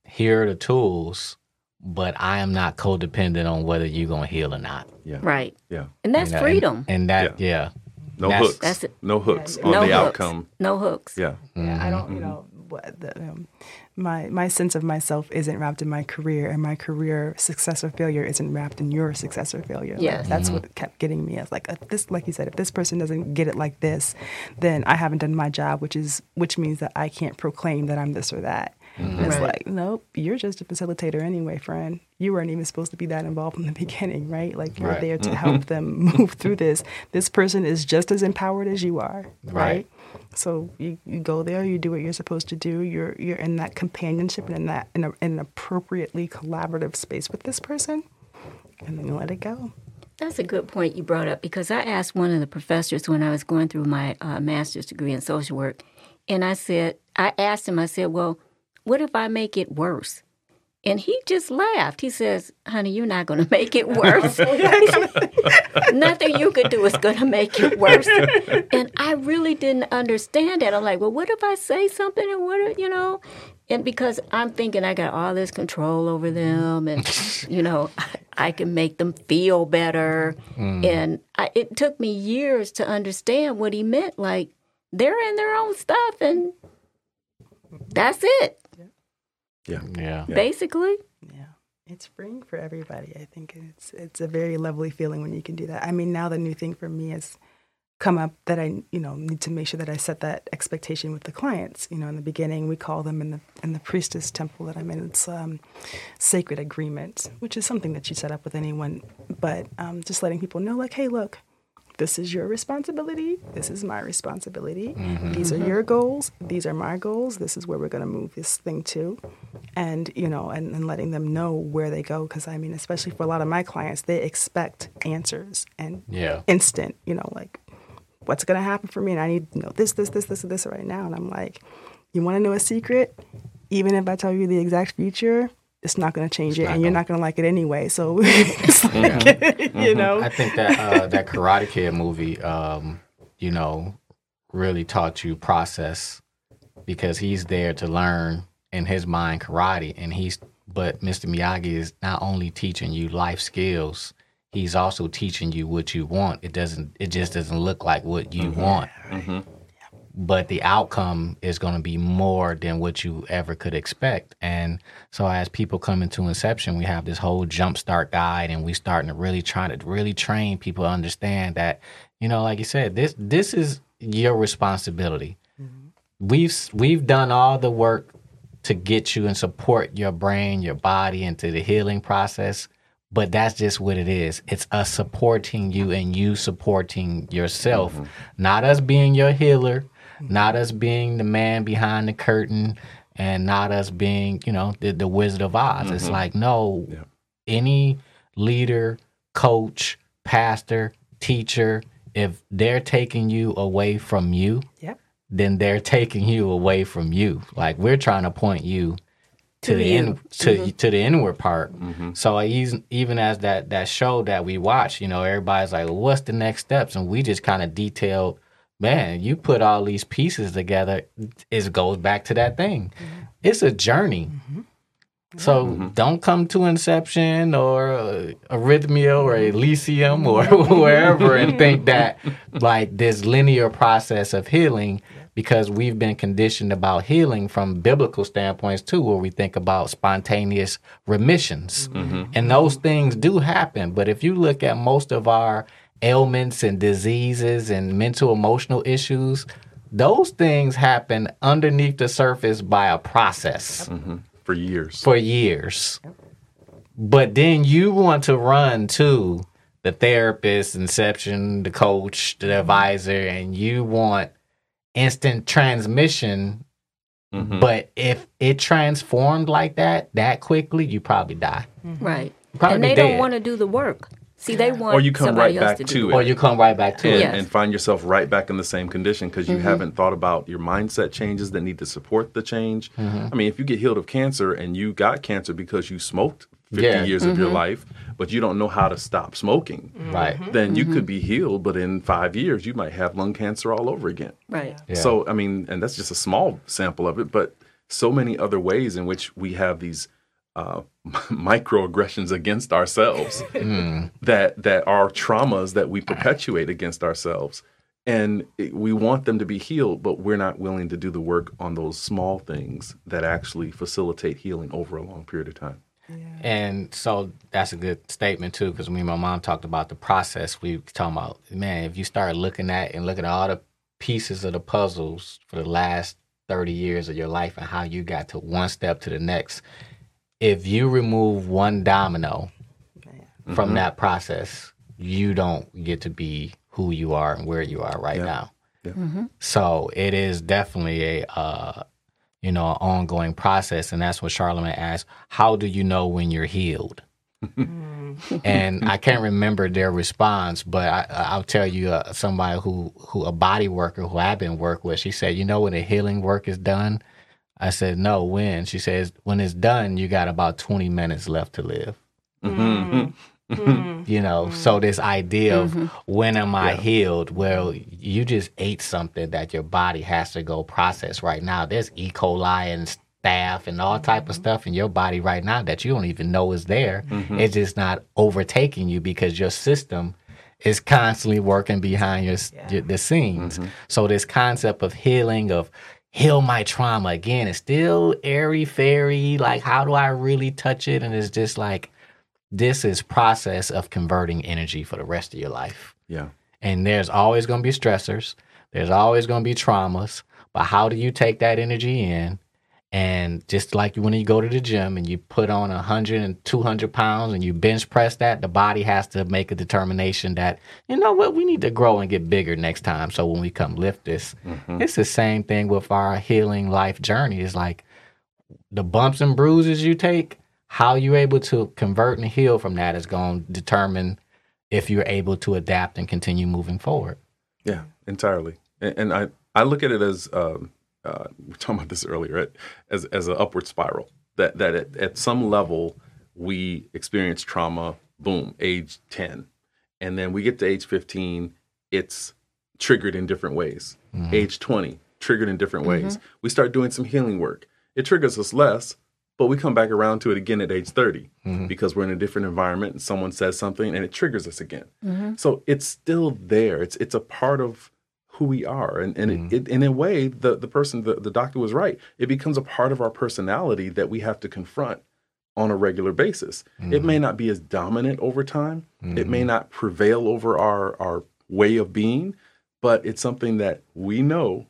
here are the tools, but I am not codependent on whether you're going to heal or not. Yeah. Right. Yeah. And that's You know, freedom. And, and that, yeah. No That's- hooks. that's it. No hooks Yeah, on no the hooks. outcome. No hooks. Yeah. Yeah, I don't, you know, what the, um, my my sense of myself isn't wrapped in my career, and my career success or failure isn't wrapped in your success or failure. Like, Yes. that's mm-hmm. what kept getting me. as like, if this, like you said, if this person doesn't get it like this, then I haven't done my job, which is which means that I can't proclaim that I'm this or that. And it's Right. like, nope, you're just a facilitator anyway, friend. You weren't even supposed to be that involved from the beginning, right? Like you're Right. there to mm-hmm. help them move through this. This person is just as empowered as you are, Right. right? So you, you go there, you do what you're supposed to do. You're you're in that companionship and in that in, a, in an appropriately collaborative space with this person, and then let it go. That's a good point you brought up because I asked one of the professors when I was going through my uh, master's degree in social work, and I said, I asked him, I said, well, what if I make it worse? And he just laughed. He says, honey, you're not going to make it worse. Nothing you could do is going to make it worse. And I really didn't understand that. I'm like, well, what if I say something and what, if- you know? And because I'm thinking I got all this control over them and, you know, I can make them feel better. And I, it took me years to understand what he meant. Like, they're in their own stuff and that's it, Yeah. Yeah. basically. Yeah, it's freeing for everybody. I think it's it's a very lovely feeling when you can do that. I mean, now the new thing for me has come up that I you know need to make sure that I set that expectation with the clients. You know, in the beginning, we call them in the in the priestess temple that I'm in. It's um, sacred agreement, which is something that you set up with anyone, but um, just letting people know, like, hey, look. This is your responsibility. This is my responsibility. Mm-hmm. These are mm-hmm. your goals. These are my goals. This is where we're going to move this thing to and you know and, and letting them know where they go because i mean especially for a lot of my clients they expect answers and Yeah. instant you know like what's going to happen for me and i need you know this this this this and this right now and i'm like you want to know a secret even if i tell you the exact future it's not going to change it not and you're not going to like it anyway so it's like, you know I think that uh, that Karate Kid movie, um, you know, really taught you process because he's there to learn in his mind karate, and he's but Mr. Miyagi is not only teaching you life skills, he's also teaching you what you want. It doesn't. It just doesn't look like what you want. But the outcome is going to be more than what you ever could expect. And so, as people come into Inception, we have this whole jumpstart guide, and we starting to really trying to really train people to understand that, you know, like you said, this this is your responsibility. Mm-hmm. We've we've done all the work to get you and support your brain, your body into the healing process. But that's just what it is. It's us supporting you and you supporting yourself, mm-hmm. not us being your healer, not us being the man behind the curtain, and not us being, you know, the, the Wizard of Oz. It's mm-hmm. like, no, any leader, coach, pastor, teacher, if they're taking you away from you, yep then they're taking you away from you. Like we're trying to point you to, To the you. in, to mm-hmm. to the inward part. Mm-hmm. So even even as that that show that we watch, you know, everybody's like, well, "What's the next steps?" And we just kind of detailed, man, you put all these pieces together, it goes back to that thing. It's a journey. So Mm-hmm. don't come to Inception or uh, Arrhythmia or Elysium or wherever and think that like this linear process of healing because we've been conditioned about healing from biblical standpoints too, where we think about spontaneous remissions. And those things do happen. But if you look at most of our ailments and diseases and mental emotional issues, those things happen underneath the surface by a process mm-hmm. for years. for years. But then you want to run to the therapist, inception, the coach, the advisor, and you want instant transmission. Mm-hmm. But if it transformed like that that quickly, you probably die. Mm-hmm. Right. Probably and they dead. don't want to do the work. See, they want Or you come right back to, to do it. Or you come right back to and, it. Yes. and find yourself right back in the same condition because you mm-hmm. haven't thought about your mindset changes that need to support the change. Mm-hmm. I mean, if you get healed of cancer and you got cancer because you smoked 50 Yeah. years of your mm-hmm. life, but you don't know how to stop smoking, Right. then you could be healed, but in five years, you might have lung cancer all over again. Right. Yeah. So, I mean, and that's just a small sample of it, but so many other ways in which we have these uh, microaggressions against ourselves that that are traumas that we perpetuate against ourselves, and it- we want them to be healed, but we're not willing to do the work on those small things that actually facilitate healing over a long period of time. And so that's a good statement too, because me and my mom talked about the process. We were talking about, man, if you start looking at and looking at all the pieces of the puzzles for the last 30 years of your life and how you got to one step to the next, if you remove one domino from that process, you don't get to be who you are and where you are right Yeah. now. Yeah. So it is definitely a uh, you know ongoing process, and that's what Charlamagne asked: How do you know when you're healed? and I can't remember their response, but I, I'll tell you uh, somebody who who a body worker who I've been work with. She said, "You know when the healing work is done." I said, "No, when?" She says, "When it's done, you got about twenty minutes left to live." Mm-hmm. Mm-hmm. Mm-hmm. you know so this idea of when am i healed? Well you just ate something that your body has to go process right now. There's e. coli and staph and all type of stuff in your body right now that you don't even know is there. It's just not overtaking you because your system is constantly working behind your, your the scenes. So this concept of healing of heal my trauma again it's still airy fairy like how do i really touch it and it's just like this is process of converting energy for the rest of your life. Yeah. And there's always going to be stressors. There's always going to be traumas. But how do you take that energy in? And just like when you go to the gym and you put on 100 and 200 pounds and you bench press that, the body has to make a determination that, you know what, we need to grow and get bigger next time. So when we come lift this, it's the same thing with our healing life journey. It's like the bumps and bruises you take, how you're able to convert and heal from that is going to determine if you're able to adapt and continue moving forward. Yeah, entirely. And, and I, I look at it as um, uh, we were talking about this earlier, right? as as an upward spiral. That that at, at some level we experience trauma. Boom, age ten, and then we get to age fifteen. It's triggered in different ways. Mm-hmm. Age twenty, triggered in different mm-hmm. ways. We start doing some healing work. It triggers us less, but we come back around to it again at age 30 mm-hmm. because we're in a different environment and someone says something and it triggers us again. So it's still there. It's it's a part of who we are. And and it, mm-hmm. it, in a way, the, the person, the, the doctor was right. It becomes a part of our personality that we have to confront on a regular basis. It mm-hmm. may not be as dominant over time. It may mm-hmm. not prevail over our, our way of being, but it's something that we know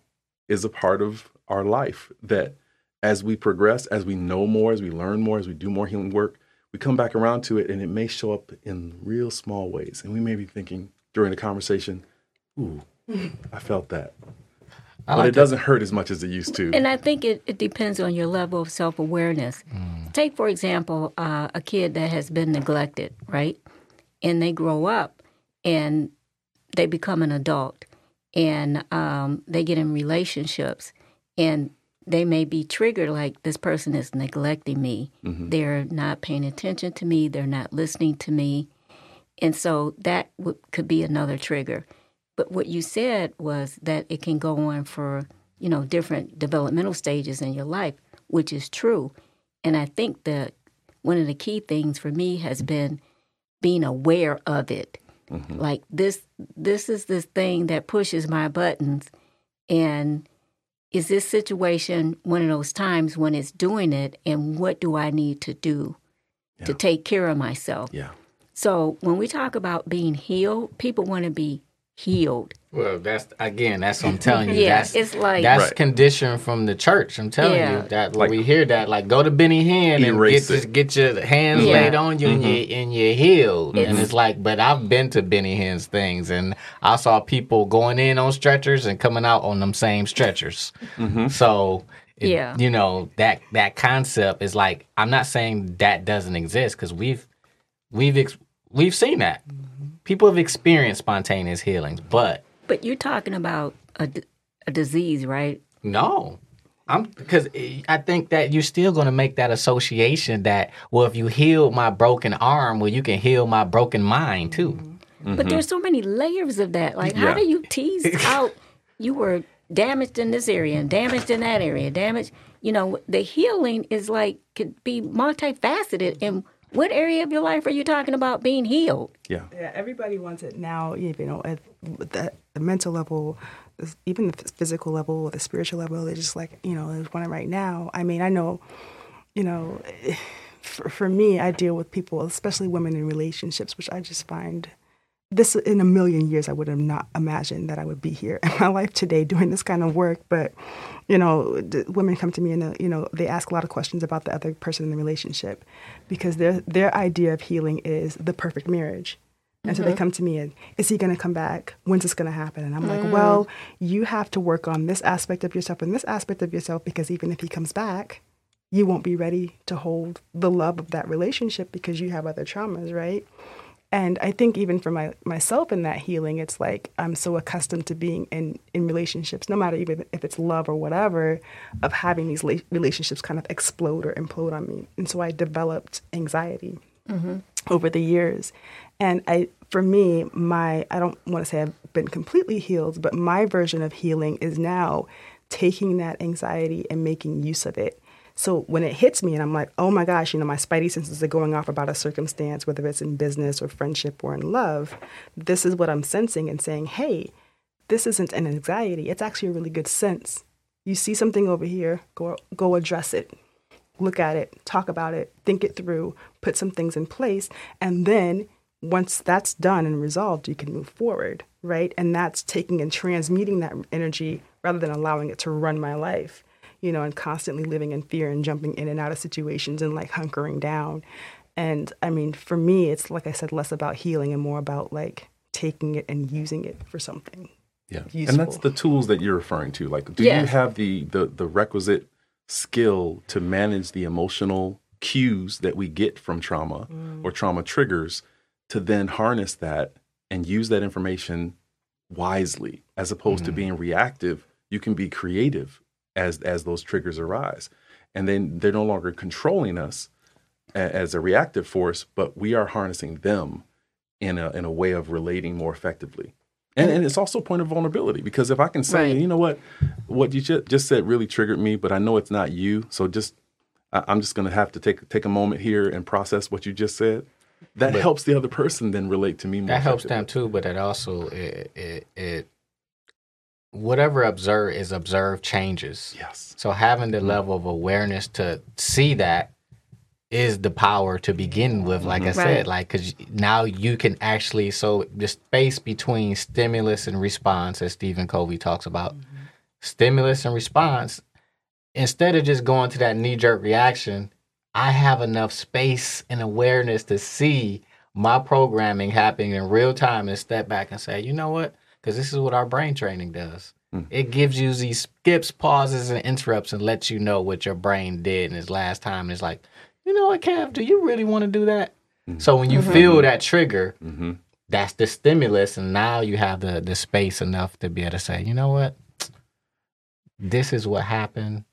is a part of our life that as we progress, as we know more, as we learn more, as we do more healing work, we come back around to it and it may show up in real small ways. And we may be thinking during the conversation, ooh, I felt that. but it doesn't hurt as much as it used to. And I think it, it depends on your level of self awareness. Take, for example, uh, a kid that has been neglected, right? And they grow up and they become an adult and um, they get in relationships and they may be triggered like this person is neglecting me. They're not paying attention to me, they're not listening to me. And so that w- could be another trigger. But what you said was that it can go on for, you know, different developmental stages in your life, which is true. And I think that one of the key things for me has been being aware of it. Mm-hmm. Like this this is this thing that pushes my buttons and is this situation one of those times when it's doing it and what do I need to do to take care of myself? Yeah. So when we talk about being healed, people want to be healed. Well, that's again. That's what I'm telling you. Yeah, that's, it's like- that's Right. conditioned from the church. I'm telling Yeah. you that Like- we hear that, like go to Benny Hinn and get Erase this, get your hands Yeah. laid on you and mm-hmm. you and you're healed. And It's- it's like, but I've been to Benny Hinn's things and I saw people going in on stretchers and coming out on them same stretchers. Mm-hmm. So. it- Yeah. you know that that concept is like I'm not saying that doesn't exist because we've we've ex- we've seen that people have experienced spontaneous healings, but But you're talking about a, a disease, right? no. I'm because I think that you're still going to make that association that well, if you heal my broken arm, well, you can heal my broken mind too. But mm-hmm. there's so many layers of that. Like, how do you tease out you were damaged in this area and damaged in that area, damaged? You know, the healing is like could be multifaceted. And what area of your life are you talking about being healed? Yeah. Yeah, everybody wants it now. You know, at the, the mental level, even the physical level, the spiritual level. They're just like, you know, they want it right now. I mean, I know, you know, for, for me, I deal with people, especially women in relationships, which I just find this in a million years I would have not imagined that I would be here in my life today doing this kind of work. But you know, the women come to me and uh, you know they ask a lot of questions about the other person in the relationship because their their idea of healing is the perfect marriage. And so they mm-hmm. come to me and is he going to come back? When's this going to happen? And I'm like, mm. well, you have to work on this aspect of yourself and this aspect of yourself because even if he comes back, you won't be ready to hold the love of that relationship because you have other traumas, right? And I think even for my myself in that healing, it's like I'm so accustomed to being in in relationships, no matter even if it's love or whatever, of having these la- relationships kind of explode or implode on me. And so I developed anxiety mm-hmm. over the years. And I, for me, my I don't want to say I've been completely healed, but my version of healing is now taking that anxiety and making use of it. So when it hits me and I'm like, oh my gosh, you know, my spidey senses are going off about a circumstance, whether it's in business or friendship or in love, this is what I'm sensing and saying, hey, this isn't an anxiety. It's actually a really good sense. You see something over here, go go address it. Look at it, talk about it, think it through, put some things in place, and then once that's done and resolved, you can move forward, right? And that's taking and transmuting that energy rather than allowing it to run my life, you know, and constantly living in fear and jumping in and out of situations and like hunkering down. And I mean, for me, it's like I said, less about healing and more about like taking it and using it for something. Yeah. useful. And that's the tools that you're referring to. Like, do you have the, the the requisite skill to manage the emotional cues that we get from trauma mm. or trauma triggers to then harness that and use that information wisely as opposed to mm-hmm. being reactive you can be creative as as those triggers arise and then they're no longer controlling us a- as a reactive force but we are harnessing them in a in a way of relating more effectively and, and it's also a point of vulnerability because if I can say, Right. you know what, what you just, just said really triggered me, but I know it's not you, so just I, I'm just going to have to take take a moment here and process what you just said. That helps the other person then relate to me more. That helps them too, but it also it it, it whatever observe is observed changes. Yes. So having the mm-hmm. level of awareness to see that is the power to begin with. Like I mm-hmm. Right. said, like because now you can actually so the space between stimulus and response, as Stephen Covey talks about, mm-hmm. stimulus and response. Instead of just going to that knee jerk reaction, I have enough space and awareness to see my programming happening in real time and step back and say, you know what? Because this is what our brain training does. Hmm. It gives you these skips, pauses, and interrupts and lets you know what your brain did in its last time. And it's like, you know what, Kev, do you really want to do that? Hmm. So when you mm-hmm. feel that trigger, Mm-hmm. that's the stimulus. And now you have the, the space enough to be able to say, you know what? This is what happened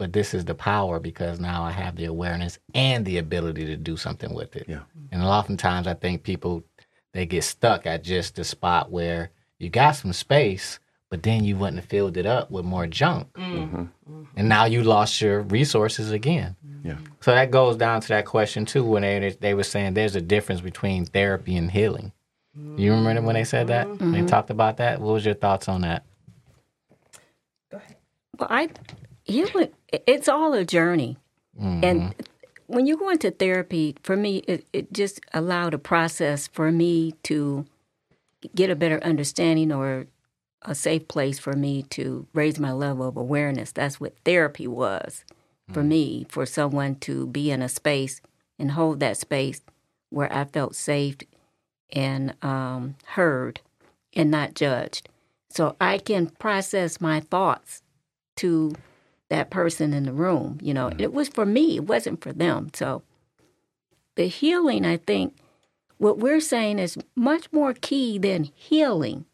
but this is the power because now I have the awareness and the ability to do something with it. Yeah. And oftentimes I think people they get stuck at just the spot where you got some space, but then you wouldn't have filled it up with more junk. Mm. Mm-hmm. mm-hmm. And now you lost your resources again. Mm-hmm. Yeah. So that goes down to that question too when they they were saying there's a difference between therapy and healing. You remember when they said that? When They mm-hmm. talked about that. What was your thoughts on that? Go ahead. Well, I healing. It's all a journey, and when you go into therapy, for me, it, it just allowed a process for me to get a better understanding or a safe place for me to raise my level of awareness. That's what therapy was for me, for someone to be in a space and hold that space where I felt safe and um, heard and not judged. So I can process my thoughts to that person in the room. You know, it was for me, it wasn't for them. So the healing, I think, what we're saying is much more key than healing.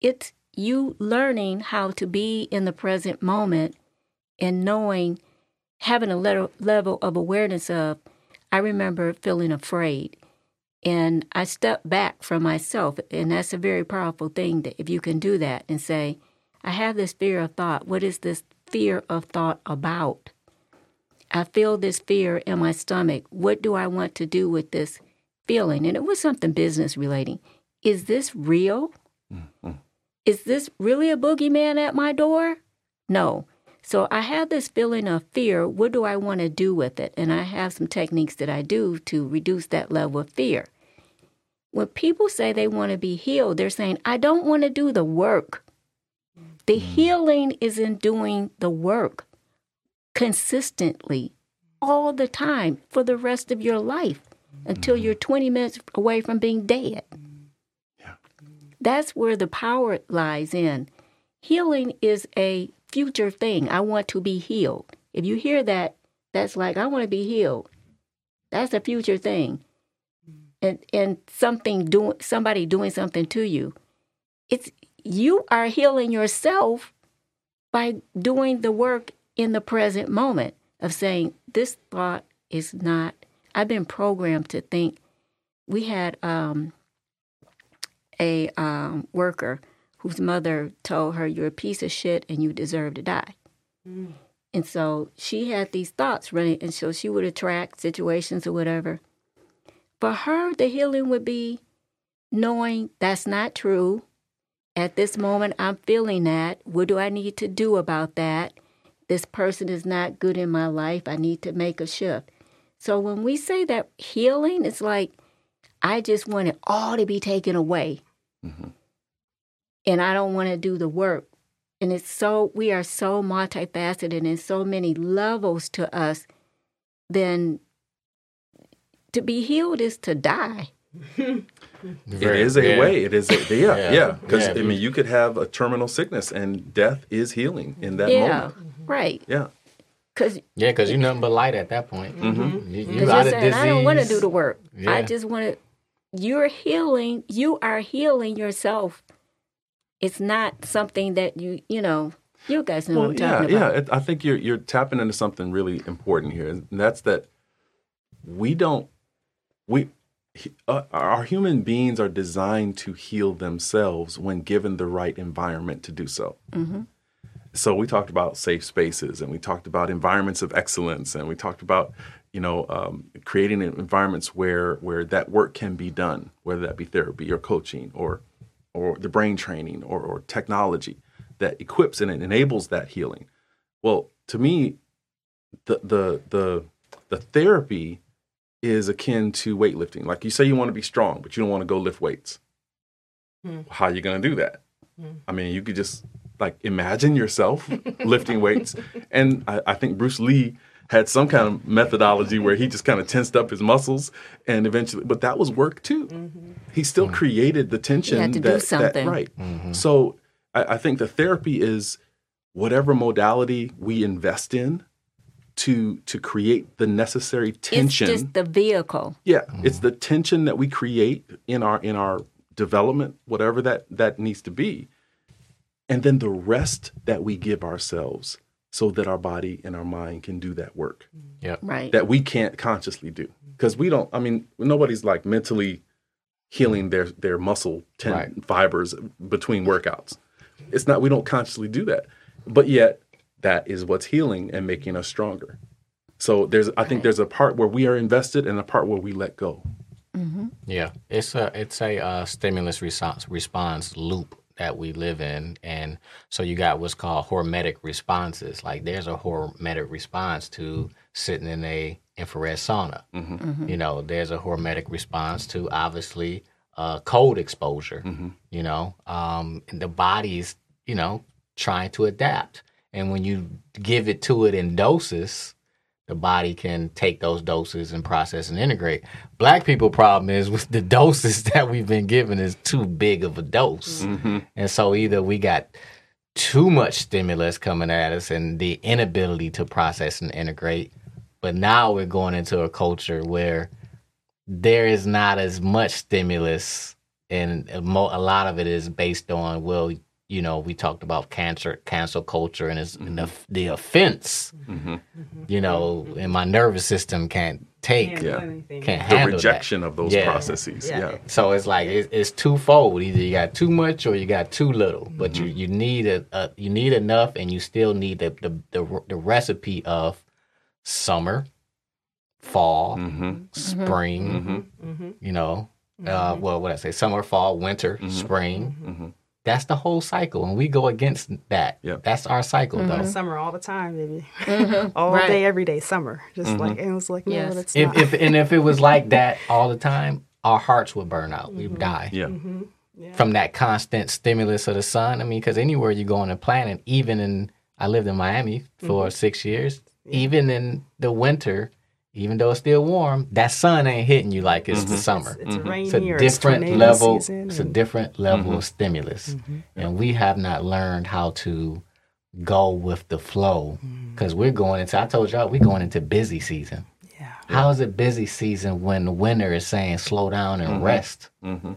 It's you learning how to be in the present moment and knowing, having a level, of awareness of, I remember feeling afraid. And I stepped back from myself. And that's a very powerful thing that if you can do that and say, I have this fear of thought. What is this fear of thought about? I feel this fear in my stomach. What do I want to do with this feeling? And it was something business relating. Is this real? Mm-hmm. Is this really a boogeyman at my door? No. So I have this feeling of fear. What do I want to do with it? And I have some techniques that I do to reduce that level of fear. When people say they want to be healed, they're saying, I don't want to do the work. The mm. healing is in doing the work consistently all the time for the rest of your life until mm-hmm. you're 20 minutes away from being dead. Yeah. That's where the power lies in. Healing is a future thing. I want to be healed. If you hear that, that's like, I want to be healed. That's a future thing. And and something doing somebody doing something to you. It's you are healing yourself by doing the work in the present moment of saying, This thought is not I've been programmed to think we had um a um, worker whose mother told her, You're a piece of shit and you deserve to die. And so she had these thoughts running, and so she would attract situations or whatever. For her, the healing would be knowing that's not true. At this moment, I'm feeling that. What do I need to do about that? This person is not good in my life. I need to make a shift. So when we say that healing, it's like, I just want it all to be taken away mm-hmm. and I don't want to do the work. And it's so, we are so multifaceted and so many levels to us. Then to be healed is to die. it Very- is a yeah. way. It is a yeah, Yeah. yeah. Because Yeah. I mean, you could have a terminal sickness, and death is healing in that yeah, moment. right. Yeah, Because Yeah, because you're nothing but light at that point. Mm-hmm. You, you you're out of saying, disease. I don't want to do the work. I just want to, you're healing, you are healing yourself. It's not something that you, you know, you guys know well, what I'm yeah, talking yeah. about. It, I think you're you're tapping into something really important here, and that's that we don't we uh, our human beings are designed to heal themselves when given the right environment to do so. So we talked about safe spaces, and we talked about environments of excellence, and we talked about you know um, creating environments where where that work can be done, whether that be therapy or coaching or or the brain training or, or technology that equips and enables that healing. Well, to me, the the the the therapy is akin to weightlifting. Like you say, you want to be strong, but you don't want to go lift weights. How are you going to do that? I mean, you could just like imagine yourself lifting weights, and I, I think Bruce Lee had some kind of methodology where he just kind of tensed up his muscles, and eventually, but that was work too. Mm-hmm. He still mm. created the tension. had to do that, that- something. right? Mm-hmm. So I, I think the therapy is whatever modality we invest in to to create the necessary tension. It's just the vehicle. yeah, mm-hmm. it's the tension that we create in our in our development, whatever that that needs to be, and then the rest that we give ourselves so that our body and our mind can do that work mm-hmm. Yep. Right. that we can't consciously do mm-hmm. because we don't. I mean, nobody's like mentally healing their their muscle ten Right. fibers between workouts. It's not. We don't consciously do that, but yet that is what's healing and making us stronger. So there's I think there's a part where we are invested and a part where we let go. Mm-hmm. Yeah, it's a it's a uh, stimulus response response loop that we live in, and so you got what's called hormetic responses. Like there's a hormetic response to sitting in a infrared sauna. You know, there's a hormetic response to obviously uh, cold exposure. You know, um, and the body's you know trying to adapt, and when you give it to it in doses, the body can take those doses and process and integrate. Black people problem is with the doses that we've been given is too big of a dose. Mm-hmm. And so either we got too much stimulus coming at us and the inability to process and integrate, but now we're going into a culture where there is not as much stimulus and a a lot of it is based on well you know we talked about cancer cancel culture and, it's, and the, the offense mm-hmm. you know and my nervous system can't take Yeah. can't The handle that. rejection of those Yeah. processes. Yeah. So it's like it, it's twofold. Either you got too much or you got too little. But you, mm-hmm. you need a, a you need enough, and you still need the the the, the recipe of summer, fall, Mm-hmm. spring. You know, uh, well, what I say, summer, fall, winter, spring. That's the whole cycle, and we go against that. Yep. That's our cycle, though. Mm-hmm. Summer all the time, baby. Mm-hmm. all Right. day, every day, summer. Just mm-hmm. like and it was like, no, Yes. that's If, not. if and if it was like that all the time, our hearts would burn out. We'd die. Yeah. from that constant stimulus of the sun. I mean, because anywhere you go on the planet, even in I lived in Miami for six years, even in the winter, even though it's still warm, that sun ain't hitting you like it's the mm-hmm. summer. it's rain It's a here. it's different tornado level. season, It's a different level of mm-hmm. stimulus, mm-hmm. and we have not learned how to go with the flow mm. because we're going into. I told y'all we're going into busy season. yeah. How is it busy season when the winter is saying slow down and rest? Mm-hmm.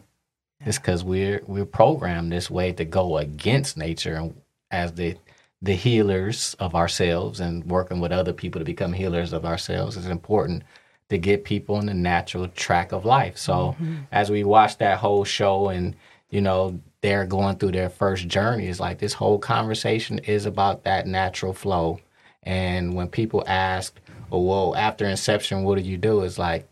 It's because we're we're programmed this way to go against nature, and as the the healers of ourselves and working with other people to become healers of ourselves is important to get people in the natural track of life. So mm-hmm. as we watch that whole show and you know they're going through their first journey, it's like this whole conversation is about that natural flow. And when people ask, "Oh, well, after inception, what do you do?" It's like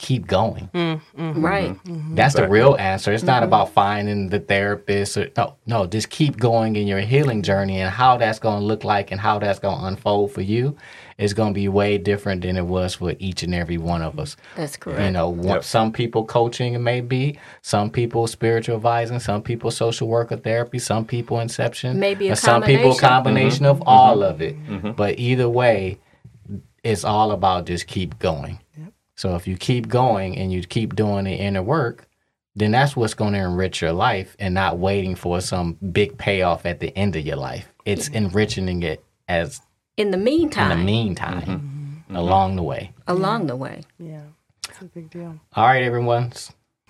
keep going. Mm, mm-hmm. Right. Mm-hmm. Mm-hmm. That's the real answer. It's not about finding the therapist. Or, no, no, just keep going in your healing journey and how that's going to look like and how that's going to unfold for you is going to be way different than it was for each and every one of us. That's correct. You know, one, some people coaching it may be, some people spiritual advising, some people social worker therapy, some people inception, Maybe a or some people combination. combination of all of it. But either way, it's all about just keep going. So if you keep going and you keep doing the inner work, then that's what's going to enrich your life and not waiting for some big payoff at the end of your life. It's enriching it as In the meantime. in meantime, the meantime mm-hmm. Mm-hmm. along the way. along the way. Yeah. It's a big deal. All right, everyone.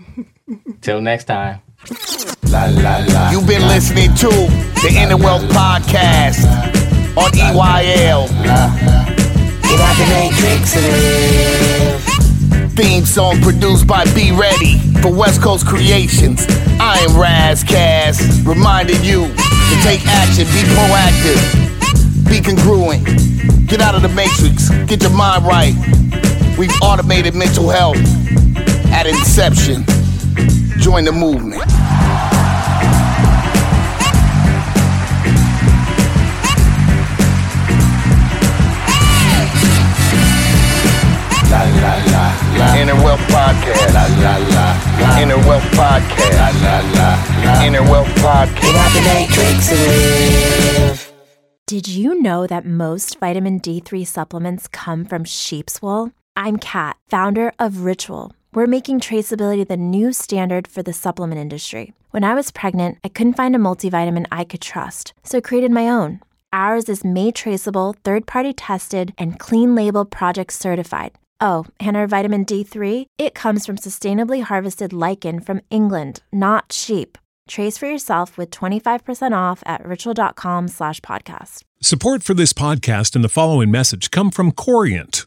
Till next time. You've been listening to the Inner Wealth Podcast on EYL. Get out the matrix and live. Theme song produced by Be Ready for West Coast Creations. I am Raz Cass, reminding you to take action, be proactive, be congruent, get out of the matrix, get your mind right. We've automated mental health at inception. Join the movement. Inner Wealth Podcast. Inner Wealth Podcast. Inner Wealth Podcast. Get out the matrix and live. Did you know that most vitamin D3 supplements come from sheep's wool? I'm Kat, founder of Ritual. We're making traceability the new standard for the supplement industry. When I was pregnant, I couldn't find a multivitamin I could trust, so I created my own. Ours is made traceable, third party tested, and clean label project certified. Oh, and our vitamin D3? It comes from sustainably harvested lichen from England, not sheep. Trace for yourself with 25% off at ritual.com slash podcast. Support for this podcast and the following message come from Corient.